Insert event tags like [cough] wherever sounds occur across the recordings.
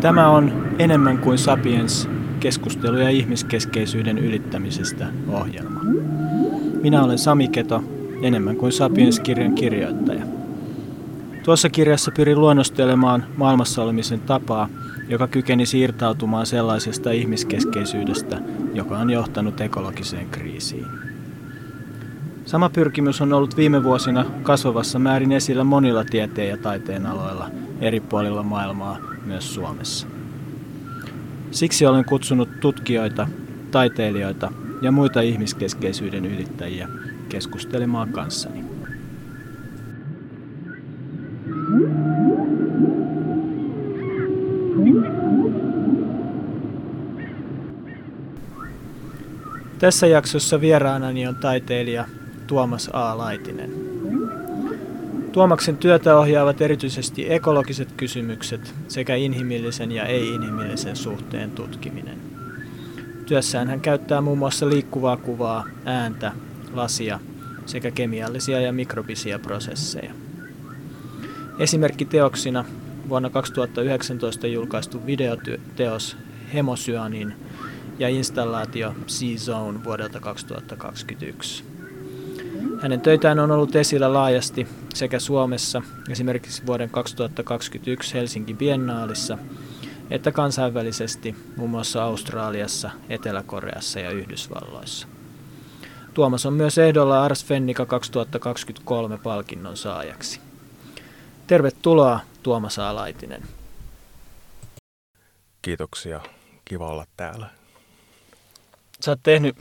Tämä on enemmän kuin Sapiens keskusteluja ihmiskeskeisyyden ylittämisestä ohjelma. Minä olen Sami Keto, enemmän kuin Sapiens-kirjan kirjoittaja. Tuossa kirjassa pyrin luonnostelemaan maailmassa olemisen tapaa, joka kykeni siirtautumaan sellaisesta ihmiskeskeisyydestä, joka on johtanut ekologiseen kriisiin. Sama pyrkimys on ollut viime vuosina kasvavassa määrin esillä monilla tieteen ja taiteen aloilla eri puolilla maailmaa, myös Suomessa. Siksi olen kutsunut tutkijoita, taiteilijoita ja muita ihmiskeskeisyyden ylittäjiä keskustelemaan kanssani. Tässä jaksossa vieraanani on taiteilija Tuomas A. Laitinen. Tuomaksen työtä ohjaavat erityisesti ekologiset kysymykset sekä inhimillisen ja ei-inhimillisen suhteen tutkiminen. Työssään hän käyttää muun muassa liikkuvaa kuvaa, ääntä, lasia sekä kemiallisia ja mikrobisia prosesseja. Esimerkki teoksina vuonna 2019 julkaistu videoteos Hemosyanin ja installaatio C-Zone vuodelta 2021. Hänen töitään on ollut esillä laajasti sekä Suomessa, esimerkiksi vuoden 2021 Helsinki Biennaalissa, että kansainvälisesti muun muassa Australiassa, Etelä-Koreassa ja Yhdysvalloissa. Tuomas on myös ehdolla Ars Fennica 2023 palkinnon saajaksi. Tervetuloa Tuomas Alaitinen. Kiitoksia. Kiva olla täällä. Sä oot tehnyt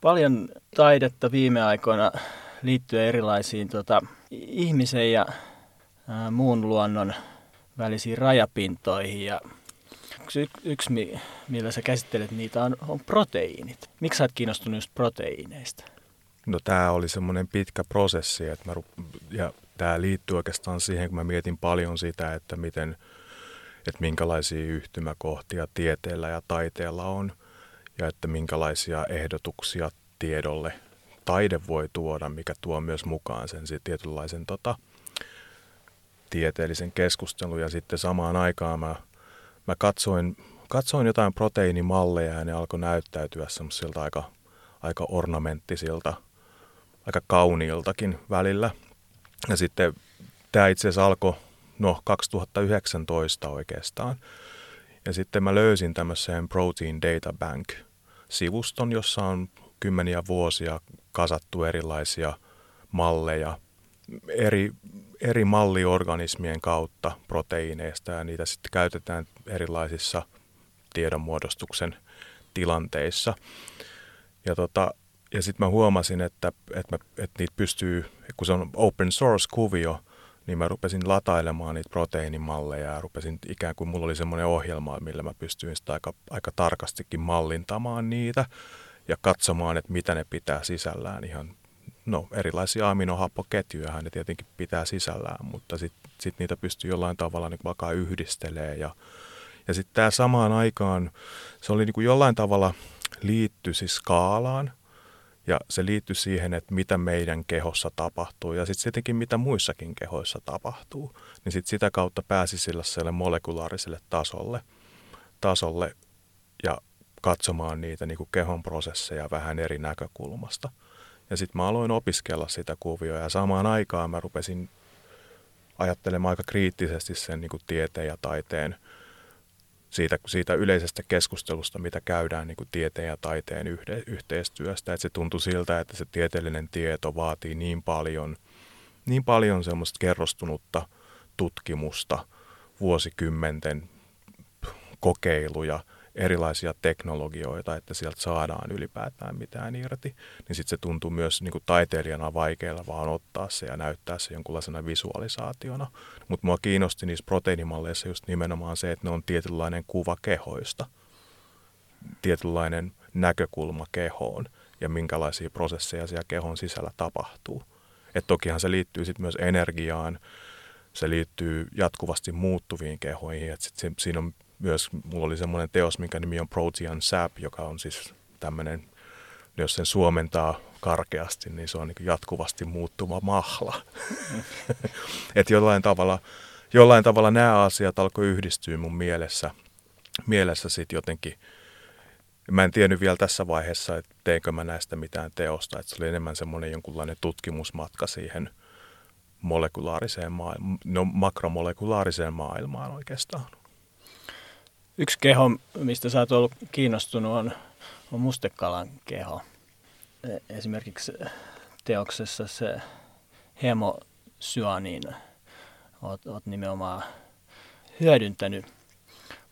paljon taidetta viime aikoina liittyen erilaisiin tota, ihmisen ja ää, muun luonnon välisiin rajapintoihin. Ja yksi, yksi, millä sä käsittelet niitä, on, on proteiinit. Miksi sä oot kiinnostunut just proteiineista? No tämä oli semmoinen pitkä prosessi, että mä, ja tämä liittyy oikeastaan siihen, kun mä mietin paljon sitä, että miten, että minkälaisia yhtymäkohtia tieteellä ja taiteella on – ja että minkälaisia ehdotuksia tiedolle taide voi tuoda, mikä tuo myös mukaan sen tietynlaisen tota, tieteellisen keskustelun. Ja sitten samaan aikaan mä, mä katsoin, katsoin jotain proteiinimalleja ja ne alkoi näyttäytyä semmoisilta aika, aika ornamenttisilta, aika kauniiltakin välillä. Ja sitten tämä itse asiassa alkoi no 2019 oikeastaan. Ja sitten mä löysin tämmöiseen Protein Data Bank – sivuston, jossa on kymmeniä vuosia kasattu erilaisia malleja eri, eri malliorganismien kautta proteiineista ja niitä sitten käytetään erilaisissa tiedonmuodostuksen tilanteissa. Ja, tota, ja sitten mä huomasin, että, että, mä, että niitä pystyy, kun se on open source-kuvio, niin mä rupesin latailemaan niitä proteiinimalleja ja rupesin ikään kuin mulla oli semmoinen ohjelma, millä mä pystyin sitä aika, aika tarkastikin mallintamaan niitä ja katsomaan, että mitä ne pitää sisällään. Ihan no erilaisia aminohappoketjuja ne tietenkin pitää sisällään, mutta sitten sit niitä pystyy jollain tavalla niin alkaa yhdistelee ja, ja sitten tämä samaan aikaan, se oli niin kuin jollain tavalla liitty siis skaalaan, ja se liittyy siihen, että mitä meidän kehossa tapahtuu ja sitten tietenkin mitä muissakin kehoissa tapahtuu. Niin sitten sitä kautta pääsi sellaiselle molekulaariselle tasolle, tasolle ja katsomaan niitä niin kuin kehon prosesseja vähän eri näkökulmasta. Ja sitten mä aloin opiskella sitä kuvioa ja samaan aikaan mä rupesin ajattelemaan aika kriittisesti sen niin kuin tieteen ja taiteen – siitä, siitä yleisestä keskustelusta, mitä käydään niin kuin tieteen ja taiteen yhde, yhteistyöstä. Että se tuntui siltä, että se tieteellinen tieto vaatii niin paljon, niin paljon semmoista kerrostunutta tutkimusta, vuosikymmenten kokeiluja – erilaisia teknologioita, että sieltä saadaan ylipäätään mitään irti, niin sitten se tuntuu myös niin kuin taiteilijana vaikealla vaan ottaa se ja näyttää se jonkunlaisena visualisaationa. Mutta mua kiinnosti niissä proteiinimalleissa just nimenomaan se, että ne on tietynlainen kuva kehoista, tietynlainen näkökulma kehoon ja minkälaisia prosesseja siellä kehon sisällä tapahtuu. Et tokihan se liittyy sitten myös energiaan, se liittyy jatkuvasti muuttuviin kehoihin, että sit siinä on myös, mulla oli semmoinen teos, minkä nimi on Protean Sap, joka on siis tämmöinen jos sen suomentaa karkeasti, niin se on niin jatkuvasti muuttuva mahla. [laughs] että jollain tavalla, jollain tavalla nämä asiat alkoi yhdistyä mun mielessä, mielessä sitten jotenkin. Mä en tiennyt vielä tässä vaiheessa, että teinkö mä näistä mitään teosta. Että se oli enemmän semmoinen jonkunlainen tutkimusmatka siihen molekulaariseen maailmaan, no makromolekulaariseen maailmaan oikeastaan. Yksi keho, mistä sä oot ollut kiinnostunut, on, on mustekalan keho. E, esimerkiksi teoksessa se hemosyanin oot, oot nimenomaan hyödyntänyt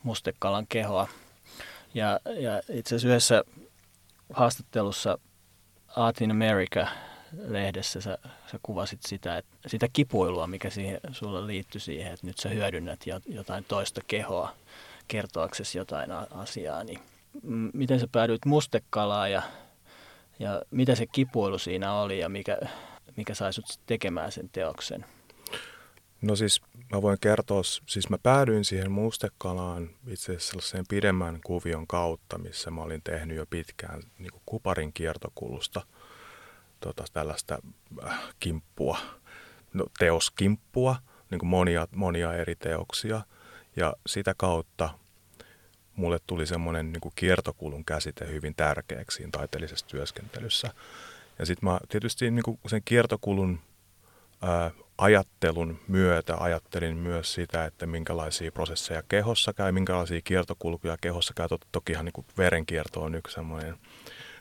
mustekalan kehoa. Ja, ja itse asiassa yhdessä haastattelussa Art in America-lehdessä sä, sä kuvasit sitä, että, sitä kipuilua, mikä siihen, sulle liittyi siihen, että nyt sä hyödynnät jotain toista kehoa kertoaksesi jotain asiaa. Niin miten sä päädyit mustekalaan ja ja mitä se kipuilu siinä oli ja mikä, mikä sai sut tekemään sen teoksen? No siis mä voin kertoa, siis mä päädyin siihen mustekalaan itse asiassa sellaiseen pidemmän kuvion kautta, missä mä olin tehnyt jo pitkään niin kuin kuparin kiertokulusta tota, tällaista äh, kimppua, no, teoskimppua, niin kuin monia, monia eri teoksia. Ja sitä kautta mulle tuli semmoinen niin kiertokulun käsite hyvin tärkeäksi siinä taiteellisessa työskentelyssä. Ja sitten mä tietysti niin kuin sen kiertokulun ää, ajattelun myötä ajattelin myös sitä, että minkälaisia prosesseja kehossa käy, minkälaisia kiertokulkuja kehossa käy. Tokihan niin verenkierto on yksi semmoinen,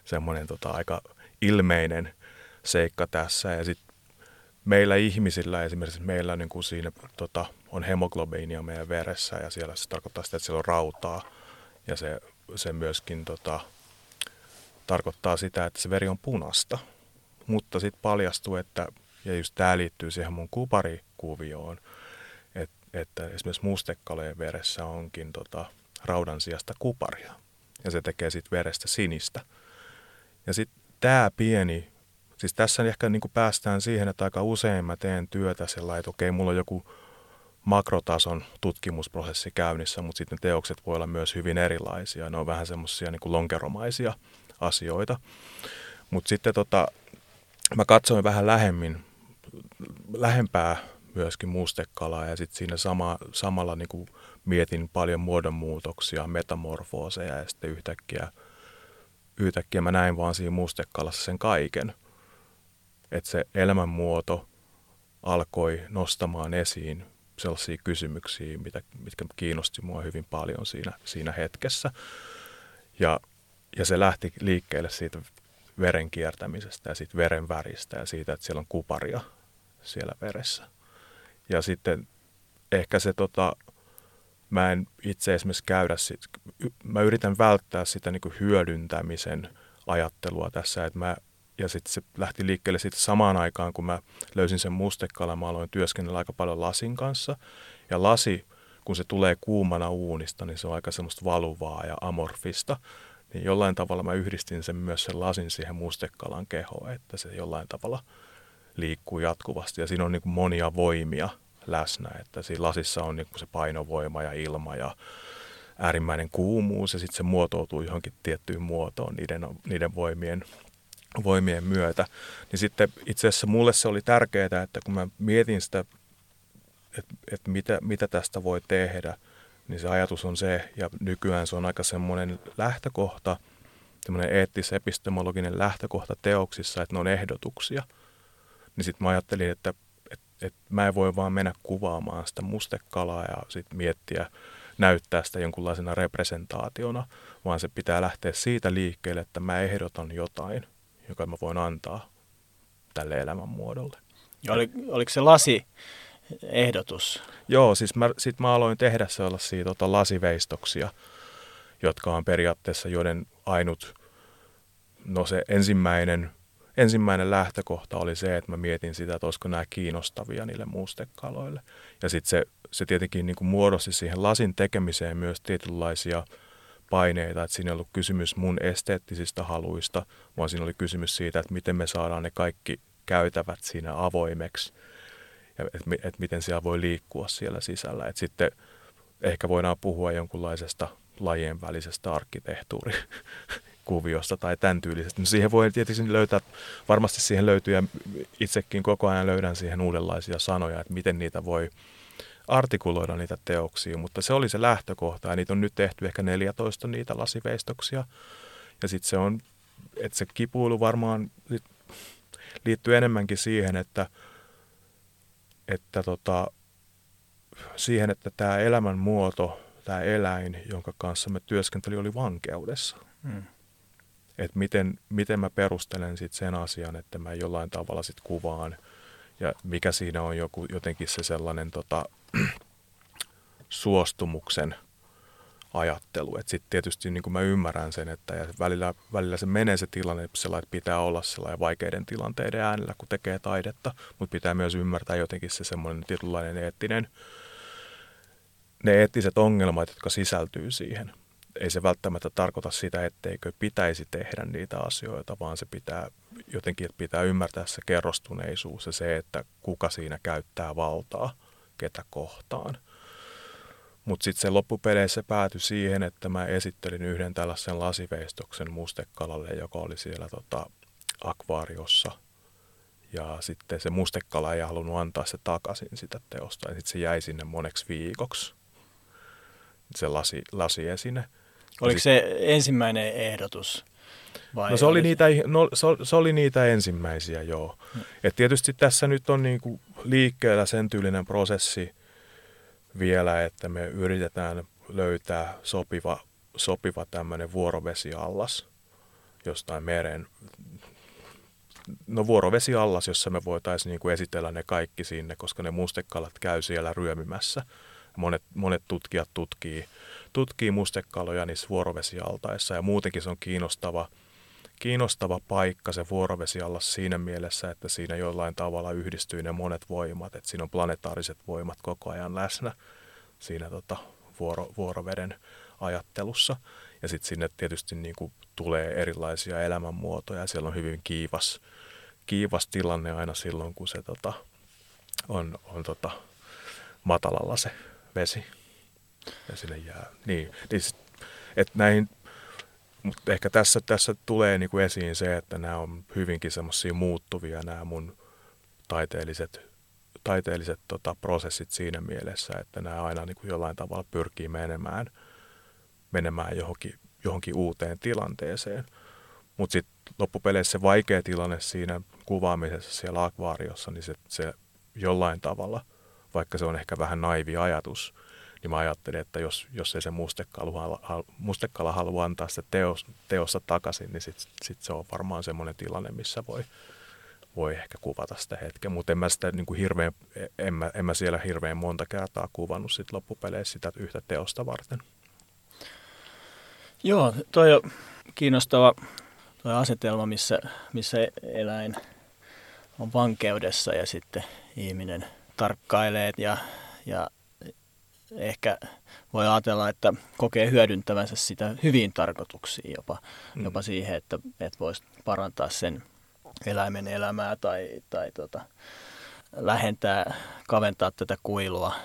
semmoinen tota, aika ilmeinen seikka tässä. Ja sitten meillä ihmisillä esimerkiksi meillä niin kuin siinä tota, on hemoglobiinia meidän veressä ja siellä se tarkoittaa sitä, että siellä on rautaa ja se, se myöskin tota, tarkoittaa sitä, että se veri on punasta. Mutta sitten paljastuu, että, ja just tämä liittyy siihen mun kuparikuvioon, että, että esimerkiksi mustekaleen veressä onkin tota, raudan sijasta kuparia. Ja se tekee sitten verestä sinistä. Ja sitten tämä pieni, siis tässä ehkä niin päästään siihen, että aika usein mä teen työtä sellainen, että okei, mulla on joku makrotason tutkimusprosessi käynnissä, mutta sitten teokset voi olla myös hyvin erilaisia. Ne on vähän semmoisia niin lonkeromaisia asioita. Mutta sitten tota, mä katsoin vähän lähemmin, lähempää myöskin mustekalaa ja sitten siinä sama, samalla niin kuin mietin paljon muodonmuutoksia, metamorfooseja ja sitten yhtäkkiä, yhtäkkiä mä näin vaan siinä mustekalassa sen kaiken. Että se elämänmuoto alkoi nostamaan esiin sellaisia kysymyksiä, mitä, mitkä kiinnosti mua hyvin paljon siinä, siinä hetkessä. Ja, ja se lähti liikkeelle siitä veren kiertämisestä ja siitä veren väristä ja siitä, että siellä on kuparia siellä veressä. Ja sitten ehkä se, tota, mä en itse esimerkiksi käydä, sit, mä yritän välttää sitä niin hyödyntämisen ajattelua tässä, että mä ja sitten se lähti liikkeelle sitten samaan aikaan, kun mä löysin sen mustekalan, mä aloin työskennellä aika paljon lasin kanssa. Ja lasi, kun se tulee kuumana uunista, niin se on aika semmoista valuvaa ja amorfista. Niin jollain tavalla mä yhdistin sen myös sen lasin siihen mustekalan kehoon, että se jollain tavalla liikkuu jatkuvasti. Ja siinä on niin monia voimia läsnä, että siinä lasissa on niin se painovoima ja ilma ja äärimmäinen kuumuus ja sitten se muotoutuu johonkin tiettyyn muotoon niiden, niiden voimien voimien myötä. Niin sitten itse asiassa mulle se oli tärkeää, että kun mä mietin sitä, että, että mitä, mitä tästä voi tehdä, niin se ajatus on se, ja nykyään se on aika semmoinen lähtökohta, semmoinen eettis-epistemologinen lähtökohta teoksissa, että ne on ehdotuksia. Niin sitten mä ajattelin, että, että, että mä en voi vaan mennä kuvaamaan sitä mustekalaa ja sitten miettiä, näyttää sitä jonkunlaisena representaationa, vaan se pitää lähteä siitä liikkeelle, että mä ehdotan jotain joka mä voin antaa tälle elämänmuodolle. Ja oli, oliko se lasi ehdotus? Joo, siis mä, sit mä aloin tehdä sellaisia tota, lasiveistoksia, jotka on periaatteessa joiden ainut, no se ensimmäinen, ensimmäinen lähtökohta oli se, että mä mietin sitä, että olisiko nämä kiinnostavia niille mustekaloille. Ja sitten se, se tietenkin niin kuin muodosti siihen lasin tekemiseen myös tietynlaisia – paineita, että siinä ei ollut kysymys mun esteettisistä haluista, vaan siinä oli kysymys siitä, että miten me saadaan ne kaikki käytävät siinä avoimeksi ja että et miten siellä voi liikkua siellä sisällä. Et sitten ehkä voidaan puhua jonkunlaisesta lajien välisestä arkkitehtuuri kuviosta tai tämän tyylisestä. No siihen voi tietysti löytää, varmasti siihen löytyy ja itsekin koko ajan löydän siihen uudenlaisia sanoja, että miten niitä voi artikuloida niitä teoksia, mutta se oli se lähtökohta ja niitä on nyt tehty ehkä 14 niitä lasiveistoksia ja sitten se on, että se kipuilu varmaan liittyy enemmänkin siihen, että, että tota, siihen, että tämä elämän muoto, tämä eläin, jonka kanssa me työskentelin, oli vankeudessa. Hmm. Että miten, miten mä perustelen sit sen asian, että mä jollain tavalla sit kuvaan ja mikä siinä on joku, jotenkin se sellainen tota, [clears throat] suostumuksen ajattelu. Että sitten tietysti niin mä ymmärrän sen, että ja välillä, välillä se menee se tilanne, että pitää olla sellainen vaikeiden tilanteiden äänellä, kun tekee taidetta, mutta pitää myös ymmärtää jotenkin se semmoinen tietynlainen eettinen, ne eettiset ongelmat, jotka sisältyy siihen. Ei se välttämättä tarkoita sitä, etteikö pitäisi tehdä niitä asioita, vaan se pitää jotenkin, että pitää ymmärtää se kerrostuneisuus ja se, että kuka siinä käyttää valtaa ketä kohtaan. Mutta sitten se loppupeleissä päätyi siihen, että mä esittelin yhden tällaisen lasiveistoksen mustekalalle, joka oli siellä tota, akvaariossa. Ja sitten se mustekala ei halunnut antaa se takaisin sitä teosta. Ja sitten se jäi sinne moneksi viikoksi, se lasi, lasi esine. Oliko sit, se ensimmäinen ehdotus? Vai no, se oli, niitä, no se, se oli niitä ensimmäisiä, joo. Hmm. Et tietysti tässä nyt on niinku liikkeellä sen tyylinen prosessi – vielä, että me yritetään löytää sopiva, sopiva tämmöinen vuorovesiallas jostain meren, no vuorovesiallas, jossa me voitaisiin niin kuin esitellä ne kaikki sinne, koska ne mustekalat käy siellä ryömimässä. Monet, monet tutkijat tutkii, tutkii mustekaloja niissä vuorovesialtaissa ja muutenkin se on kiinnostava – kiinnostava paikka se vuorovesialla siinä mielessä, että siinä jollain tavalla yhdistyy ne monet voimat, että siinä on planetaariset voimat koko ajan läsnä siinä tota, vuoro, vuoroveden ajattelussa. Ja sitten sinne tietysti niin kuin tulee erilaisia elämänmuotoja. Siellä on hyvin kiivas, kiivas tilanne aina silloin, kun se tota, on, on tota, matalalla se vesi. Ja sinne jää. Niin, niin että näihin mutta ehkä tässä, tässä tulee niin kuin esiin se, että nämä on hyvinkin semmoisia muuttuvia nämä mun taiteelliset, taiteelliset tota, prosessit siinä mielessä, että nämä aina niin kuin jollain tavalla pyrkii menemään, menemään johonkin, johonkin uuteen tilanteeseen. Mutta sitten loppupeleissä se vaikea tilanne siinä kuvaamisessa siellä akvaariossa, niin se, se jollain tavalla, vaikka se on ehkä vähän naivi ajatus, niin mä ajattelin, että jos, jos ei se mustekala, halua antaa sitä teos, teossa takaisin, niin sitten sit se on varmaan semmoinen tilanne, missä voi, voi ehkä kuvata sitä hetkeä. Mutta en mä sitä niin kuin hirveän, en mä, en mä siellä hirveän monta kertaa kuvannut sit loppupeleissä sitä yhtä teosta varten. Joo, toi on kiinnostava toi asetelma, missä, missä eläin on vankeudessa ja sitten ihminen tarkkailee ja, ja ehkä voi ajatella, että kokee hyödyntävänsä sitä hyvin tarkoituksiin jopa, mm. jopa siihen, että, että voisi parantaa sen eläimen elämää tai, tai tota, lähentää, kaventaa tätä kuilua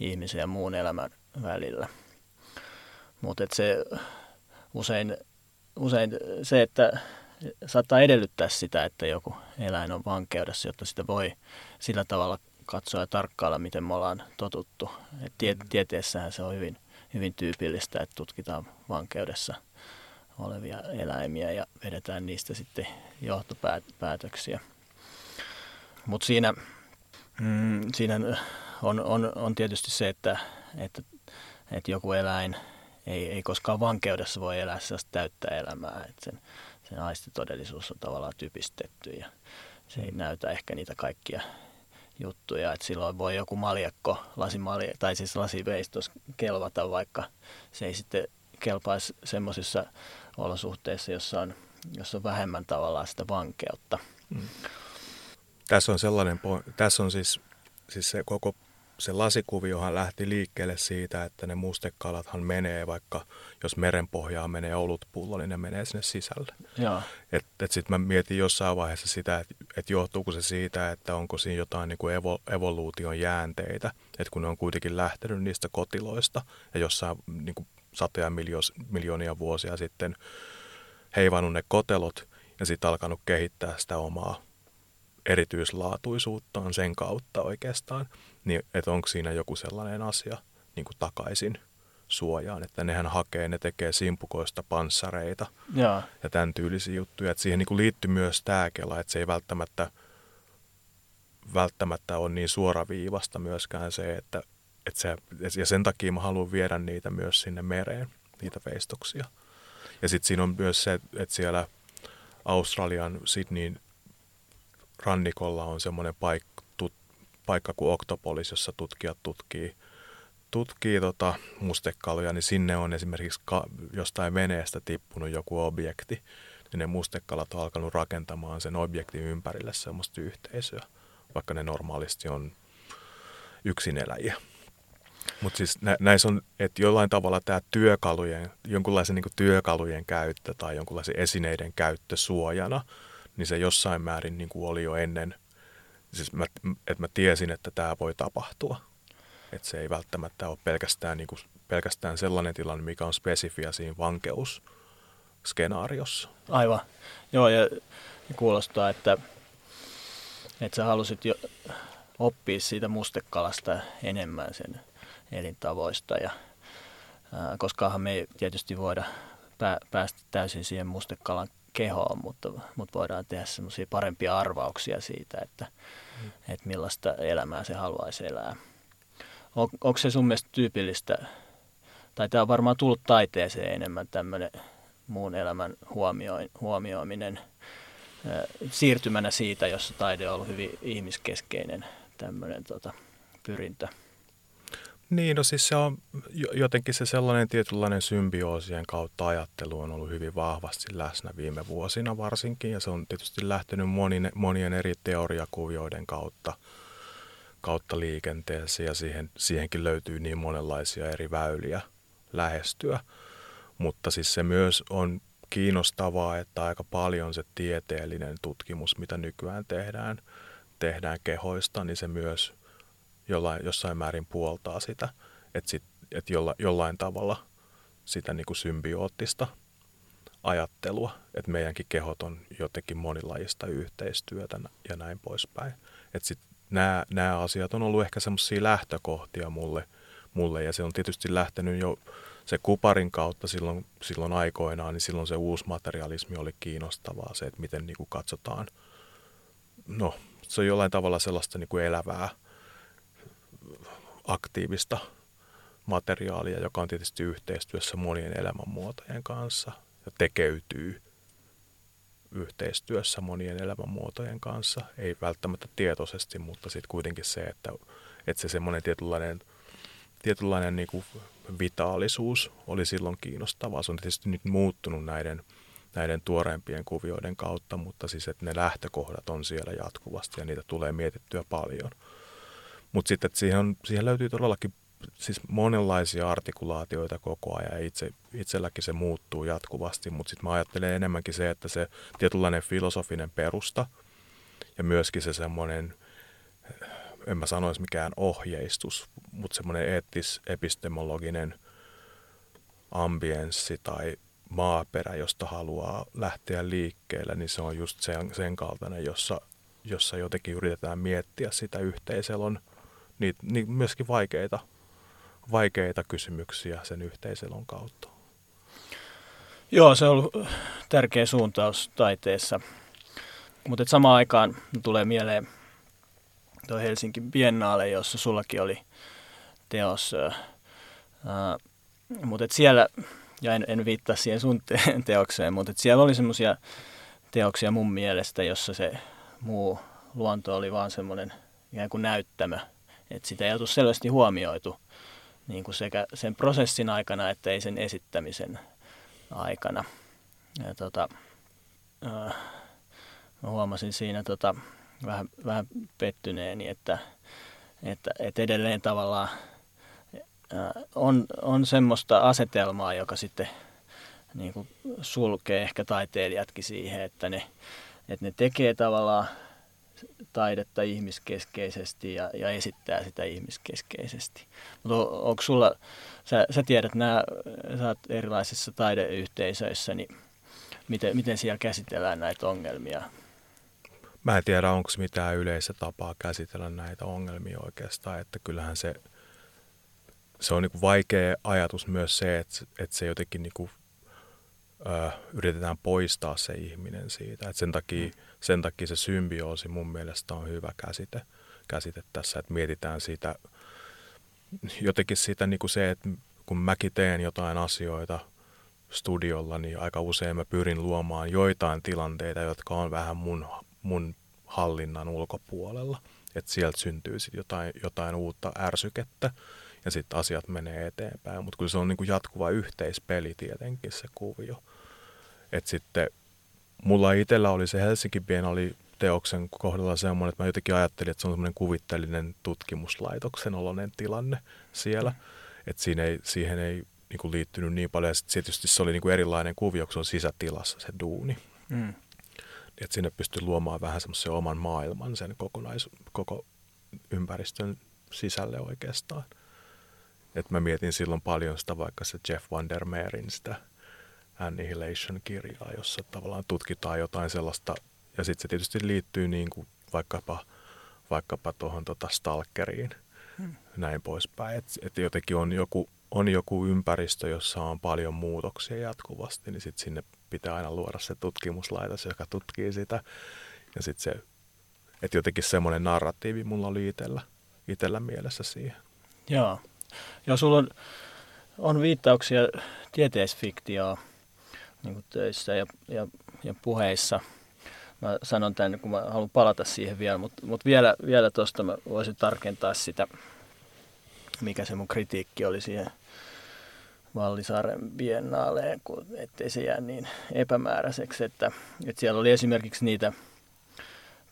ihmisen ja muun elämän välillä. Mutta se usein, usein se, että saattaa edellyttää sitä, että joku eläin on vankeudessa, jotta sitä voi sillä tavalla katsoa ja tarkkailla, miten me ollaan totuttu. Et tie, mm. tieteessähän se on hyvin, hyvin tyypillistä, että tutkitaan vankeudessa olevia eläimiä ja vedetään niistä sitten johtopäätöksiä. Mutta siinä, mm, siinä on, on, on tietysti se, että, että, että joku eläin ei, ei koskaan vankeudessa voi elää sellaista täyttä elämää. Että sen, sen aistitodellisuus on tavallaan typistetty ja se ei mm. näytä ehkä niitä kaikkia juttuja, että silloin voi joku maljakko, lasimalja, tai siis lasiveistos kelvata, vaikka se ei sitten kelpaisi semmoisissa olosuhteissa, jossa on, jossa on vähemmän tavallaan sitä vankeutta. Mm. Tässä on sellainen, tässä on siis, siis se koko se lasikuviohan lähti liikkeelle siitä, että ne mustekalathan menee, vaikka jos merenpohjaan menee olutpullo, niin ne menee sinne sisälle. Että et sitten mä mietin jossain vaiheessa sitä, että et johtuuko se siitä, että onko siinä jotain niin kuin evo, evoluution jäänteitä, että kun ne on kuitenkin lähtenyt niistä kotiloista ja jossain niin kuin satoja miljoonia vuosia sitten heivannut ne kotelot ja sitten alkanut kehittää sitä omaa erityislaatuisuuttaan sen kautta oikeastaan, niin että onko siinä joku sellainen asia niin kuin takaisin suojaan, että nehän hakee, ne tekee simpukoista panssareita ja, ja tämän tyylisiä juttuja, että siihen niin kuin liittyy myös tämä kela, että se ei välttämättä, välttämättä ole niin suoraviivasta myöskään se, että, että se, ja sen takia mä haluan viedä niitä myös sinne mereen, niitä veistoksia. Ja sitten siinä on myös se, että siellä Australian Sydneyin rannikolla on semmoinen paikka, paikka kuin Octopolis, jossa tutkijat tutkii, tutkii tota mustekaluja, niin sinne on esimerkiksi ka, jostain veneestä tippunut joku objekti, niin ne mustekalat on alkanut rakentamaan sen objektin ympärille semmoista yhteisöä, vaikka ne normaalisti on yksineläjiä. Mutta siis nä, näissä on, että jollain tavalla tämä työkalujen, jonkunlaisen niin työkalujen käyttö tai jonkunlaisen esineiden käyttö suojana, niin se jossain määrin niin kuin oli jo ennen, siis mä, että mä tiesin, että tämä voi tapahtua. Että se ei välttämättä ole pelkästään, niin kuin, pelkästään sellainen tilanne, mikä on spesifiä siinä vankeusskenaariossa. Aivan. Joo, ja kuulostaa, että, että sä halusit jo oppia siitä mustekalasta enemmän sen elintavoista. Ja, ää, koskahan me ei tietysti voida pää, päästä täysin siihen mustekalan kehoon, mutta, mutta voidaan tehdä semmoisia parempia arvauksia siitä, että. Että millaista elämää se haluaisi elää. On, onko se sun mielestä tyypillistä, tai tämä on varmaan tullut taiteeseen enemmän tämmöinen muun elämän huomioiminen siirtymänä siitä, jossa taide on ollut hyvin ihmiskeskeinen tämmöinen tota, pyrintö. Niin, no siis se on jotenkin se sellainen tietynlainen symbioosien kautta ajattelu on ollut hyvin vahvasti läsnä viime vuosina varsinkin, ja se on tietysti lähtenyt monien, monien eri teoriakuvioiden kautta, kautta liikenteessä, ja siihen, siihenkin löytyy niin monenlaisia eri väyliä lähestyä. Mutta siis se myös on kiinnostavaa, että aika paljon se tieteellinen tutkimus, mitä nykyään tehdään, tehdään kehoista, niin se myös – jollain, jossain määrin puoltaa sitä, että, sit, että jolla, jollain tavalla sitä niin kuin symbioottista ajattelua, että meidänkin kehot on jotenkin monilajista yhteistyötä ja näin poispäin. Että sit nämä, nämä asiat on ollut ehkä semmoisia lähtökohtia mulle, mulle ja se on tietysti lähtenyt jo se kuparin kautta silloin, silloin aikoinaan, niin silloin se uusi materialismi oli kiinnostavaa, se, että miten niin kuin katsotaan, no se on jollain tavalla sellaista niin kuin elävää aktiivista materiaalia, joka on tietysti yhteistyössä monien elämänmuotojen kanssa ja tekeytyy yhteistyössä monien elämänmuotojen kanssa. Ei välttämättä tietoisesti, mutta sitten kuitenkin se, että, että se semmoinen tietynlainen, tietynlainen niin kuin vitaalisuus oli silloin kiinnostavaa. Se on tietysti nyt muuttunut näiden, näiden tuoreimpien kuvioiden kautta, mutta siis että ne lähtökohdat on siellä jatkuvasti ja niitä tulee mietittyä paljon – mutta sitten siihen, siihen löytyy todellakin siis monenlaisia artikulaatioita koko ajan ja itse, itselläkin se muuttuu jatkuvasti, mutta sitten mä ajattelen enemmänkin se, että se tietynlainen filosofinen perusta ja myöskin se semmoinen, en mä sanoisi mikään ohjeistus, mutta semmoinen eettis-epistemologinen ambienssi tai maaperä, josta haluaa lähteä liikkeelle, niin se on just sen, sen kaltainen, jossa, jossa jotenkin yritetään miettiä sitä yhteiselon – niitä, niin myöskin vaikeita, vaikeita kysymyksiä sen yhteiselon kautta. Joo, se on ollut tärkeä suuntaus taiteessa. Mutta samaan aikaan tulee mieleen tuo Helsinkin Biennaale, jossa sullakin oli teos. mutta siellä, ja en, en viittaa siihen sun te- teokseen, mutta siellä oli semmoisia teoksia mun mielestä, jossa se muu luonto oli vaan semmoinen ikään kuin näyttämö että sitä ei oltu selvästi huomioitu niin kuin sekä sen prosessin aikana että ei sen esittämisen aikana. Ja tota, äh, mä huomasin siinä tota, vähän, vähän pettyneeni, että, että, että edelleen tavallaan äh, on, on semmoista asetelmaa, joka sitten niin kuin sulkee ehkä taiteilijatkin siihen, että ne, että ne tekee tavallaan taidetta ihmiskeskeisesti ja, ja esittää sitä ihmiskeskeisesti. Mutta on, onko sulla, sä, sä tiedät, nämä, sä oot erilaisissa taideyhteisöissä, niin miten, miten siellä käsitellään näitä ongelmia? Mä en tiedä, onko mitään yleistä tapaa käsitellä näitä ongelmia oikeastaan, että kyllähän se, se on niin vaikea ajatus myös se, että, että se jotenkin niin kuin, ö, yritetään poistaa se ihminen siitä. Et sen, takia, mm. sen takia se symbioosi mun mielestä on hyvä käsite, käsite tässä, että mietitään siitä jotenkin sitä niin kuin se, että kun mäkin teen jotain asioita studiolla, niin aika usein mä pyrin luomaan joitain tilanteita, jotka on vähän mun, mun hallinnan ulkopuolella. Että sieltä syntyy sitten jotain, jotain uutta ärsykettä ja sitten asiat menee eteenpäin. Mutta kyllä se on niin kuin jatkuva yhteispeli tietenkin se kuvio. Että sitten mulla itsellä oli se Helsinki oli teoksen kohdalla semmoinen, että mä jotenkin ajattelin, että se on semmoinen kuvitteellinen tutkimuslaitoksen oloinen tilanne siellä. Mm. Että siinä ei, siihen ei niin kuin liittynyt niin paljon. Ja sitten tietysti se oli niin kuin erilainen kuvio, kun se on sisätilassa se duuni. Mm. Että sinne pystyy luomaan vähän semmoisen oman maailman sen kokonais, koko ympäristön sisälle oikeastaan. Et mä mietin silloin paljon sitä vaikka se Jeff Vandermeerin sitä Annihilation-kirjaa, jossa tavallaan tutkitaan jotain sellaista, ja sitten se tietysti liittyy niin kuin vaikkapa, vaikkapa tuohon tota stalkeriin, hmm. näin poispäin. Että et jotenkin on joku, on joku ympäristö, jossa on paljon muutoksia jatkuvasti, niin sitten sinne pitää aina luoda se tutkimuslaitos, joka tutkii sitä. Ja sitten se, että jotenkin semmoinen narratiivi mulla oli itsellä, itsellä mielessä siihen. Joo. Ja sulla on, on viittauksia tieteisfiktioon niin töissä ja, ja, ja puheissa. Mä sanon tämän, kun mä haluan palata siihen vielä, mutta, mutta vielä, vielä tuosta mä voisin tarkentaa sitä, mikä se mun kritiikki oli siihen Vallisaaren biennaaleen, kun ettei se jää niin epämääräiseksi, että, että siellä oli esimerkiksi niitä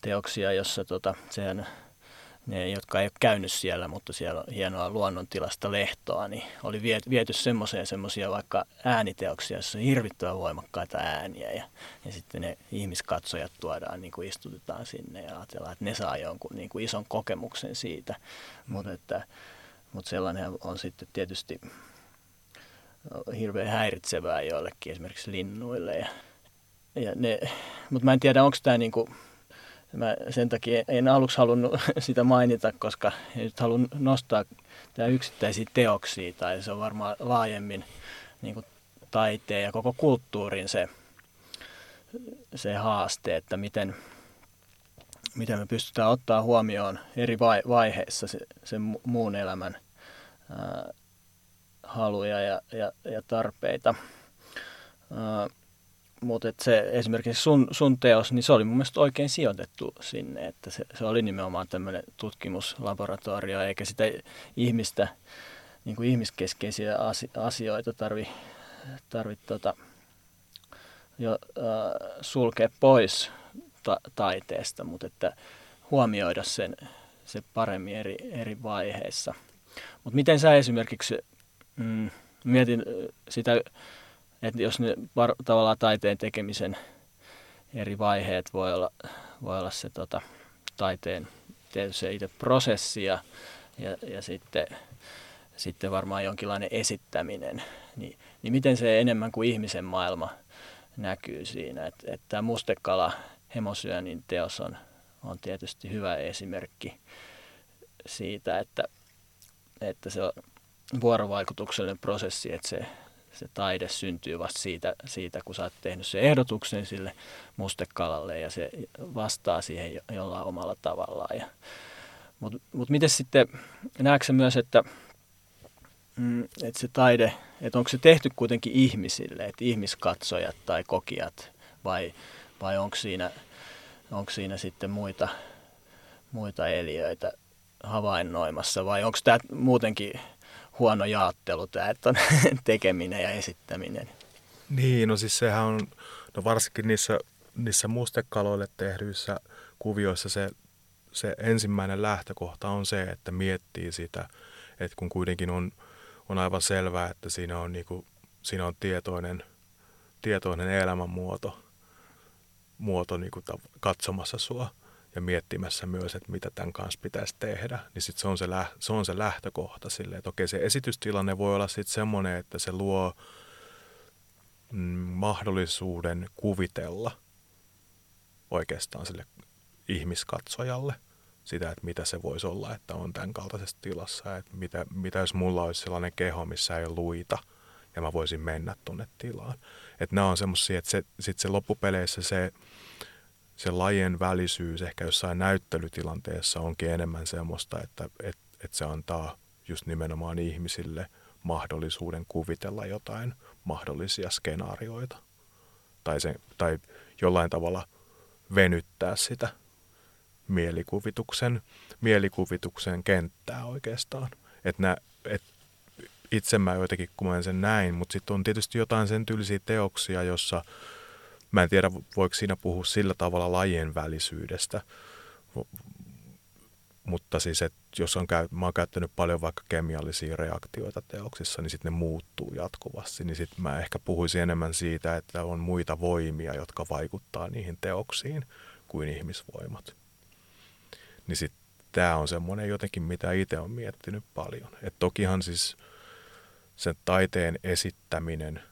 teoksia, jossa tota, sehän ne, jotka ei ole käynyt siellä, mutta siellä on hienoa luonnontilasta lehtoa, niin oli viety semmoisia semmoisia vaikka ääniteoksia, joissa on hirvittävän voimakkaita ääniä ja, ja sitten ne ihmiskatsojat tuodaan, niin kuin istutetaan sinne ja ajatellaan, että ne saa jonkun niin kuin ison kokemuksen siitä, mm. mutta, että, mutta sellainen on sitten tietysti hirveän häiritsevää joillekin esimerkiksi linnuille ja, ja ne, mutta mä en tiedä, onko tämä niin kuin, Mä sen takia en aluksi halunnut [laughs] sitä mainita, koska nyt halun nostaa tämä yksittäisiä teoksia, tai se on varmaan laajemmin niin kuin taiteen ja koko kulttuurin se, se haaste, että miten, miten me pystytään ottaa huomioon eri vaiheissa se, sen muun elämän haluja ja, ja, ja tarpeita. Mutta se esimerkiksi sun, sun teos, niin se oli mun mielestä oikein sijoitettu sinne, että se, se oli nimenomaan tämmöinen tutkimuslaboratorio, eikä sitä ihmistä, niin kuin ihmiskeskeisiä asioita tarvi, tarvi tota, jo, äh, sulkea pois ta- taiteesta, mutta että huomioida sen, se paremmin eri, eri vaiheissa. Mutta miten sä esimerkiksi, mm, mietin sitä että jos ne var, tavallaan taiteen tekemisen eri vaiheet voi olla, voi olla se tota, taiteen tietysti se itse prosessi ja, ja, ja sitten, sitten varmaan jonkinlainen esittäminen, niin, niin miten se enemmän kuin ihmisen maailma näkyy siinä. Että et tämä mustekala hemosyönin teos on, on tietysti hyvä esimerkki siitä, että, että se on vuorovaikutuksellinen prosessi, että se se taide syntyy vasta siitä, siitä, kun sä oot tehnyt sen ehdotuksen sille mustekalalle ja se vastaa siihen jollain omalla tavallaan. Mutta mut miten sitten, näetkö myös, että, mm, että se taide, että onko se tehty kuitenkin ihmisille, että ihmiskatsojat tai kokijat vai, vai onko siinä, onko siinä sitten muita, muita eliöitä havainnoimassa vai onko tämä muutenkin huono jaottelu tämä, on [laughs] tekeminen ja esittäminen. Niin, no siis sehän on, no varsinkin niissä, niissä mustekaloille tehdyissä kuvioissa se, se ensimmäinen lähtökohta on se, että miettii sitä, että kun kuitenkin on, on aivan selvää, että siinä on, niinku, siinä on tietoinen, tietoinen elämänmuoto muoto niinku katsomassa sua – ja miettimässä myös, että mitä tämän kanssa pitäisi tehdä, niin sit se, on se, lä- se on se lähtökohta sille, että okei se esitystilanne voi olla sitten semmoinen, että se luo mm, mahdollisuuden kuvitella oikeastaan sille ihmiskatsojalle sitä, että mitä se voisi olla, että on tämän kaltaisessa tilassa. Että mitä, mitä jos mulla olisi sellainen keho, missä ei ole luita ja mä voisin mennä tuonne tilaan. Että nämä on semmoisia, että se, sit se loppupeleissä se, se lajien välisyys ehkä jossain näyttelytilanteessa onkin enemmän semmoista, että et, et se antaa just nimenomaan ihmisille mahdollisuuden kuvitella jotain mahdollisia skenaarioita. Tai, se, tai jollain tavalla venyttää sitä mielikuvituksen, mielikuvituksen kenttää oikeastaan. Että et itse mä jotenkin kumeen sen näin, mutta sitten on tietysti jotain sen tyylisiä teoksia, jossa mä en tiedä voiko siinä puhua sillä tavalla lajien välisyydestä, mutta siis, että jos on käy, mä oon käyttänyt paljon vaikka kemiallisia reaktioita teoksissa, niin sitten ne muuttuu jatkuvasti. Niin sitten mä ehkä puhuisin enemmän siitä, että on muita voimia, jotka vaikuttaa niihin teoksiin kuin ihmisvoimat. Niin sitten tämä on semmoinen jotenkin, mitä itse on miettinyt paljon. Et tokihan siis sen taiteen esittäminen,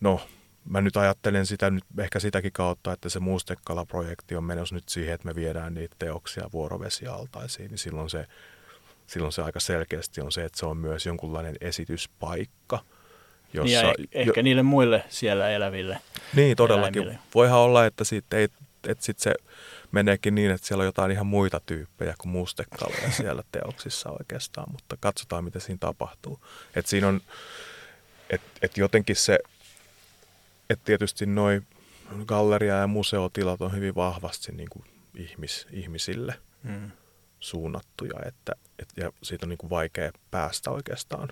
no mä nyt ajattelen sitä nyt ehkä sitäkin kautta, että se Muustekala-projekti on menossa nyt siihen, että me viedään niitä teoksia vuorovesialtaisiin, niin silloin se, silloin se aika selkeästi on se, että se on myös jonkunlainen esityspaikka. Jossa, ja eh- ehkä jo, niille muille siellä eläville Niin, todellakin. Eläimille. Voihan olla, että, siitä ei, että sit se meneekin niin, että siellä on jotain ihan muita tyyppejä kuin mustekaloja [laughs] siellä teoksissa oikeastaan, mutta katsotaan, mitä siinä tapahtuu. Että siinä on, että et jotenkin se et tietysti noin galleria- ja museotilat on hyvin vahvasti niin kuin ihmis, ihmisille mm. suunnattuja, että, et, ja siitä on niin kuin vaikea päästä oikeastaan,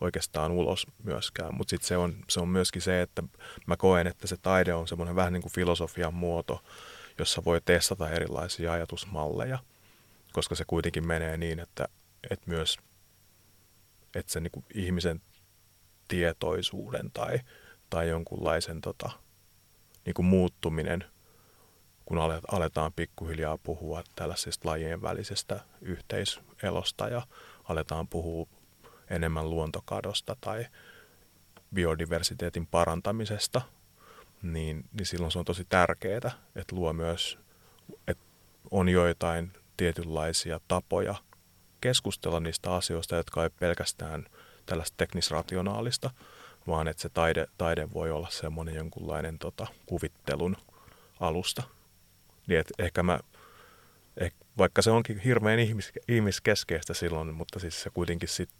oikeastaan ulos myöskään. Mutta sitten se on, se on myöskin se, että mä koen, että se taide on semmoinen vähän niin kuin filosofian muoto, jossa voi testata erilaisia ajatusmalleja, koska se kuitenkin menee niin, että, että myös että se niin kuin ihmisen tietoisuuden tai tai jonkunlaisen tota, niin kuin muuttuminen, kun aletaan pikkuhiljaa puhua tällaisesta lajien välisestä yhteiselosta ja aletaan puhua enemmän luontokadosta tai biodiversiteetin parantamisesta, niin, niin silloin se on tosi tärkeää, että luo myös, että on joitain tietynlaisia tapoja keskustella niistä asioista, jotka ei pelkästään tällaista teknisrationaalista, vaan että se taide, taide voi olla semmoinen jonkunlainen tota, kuvittelun alusta. Niin että ehkä mä, eh, vaikka se onkin hirveän ihmis, ihmiskeskeistä silloin, mutta siis se kuitenkin sit,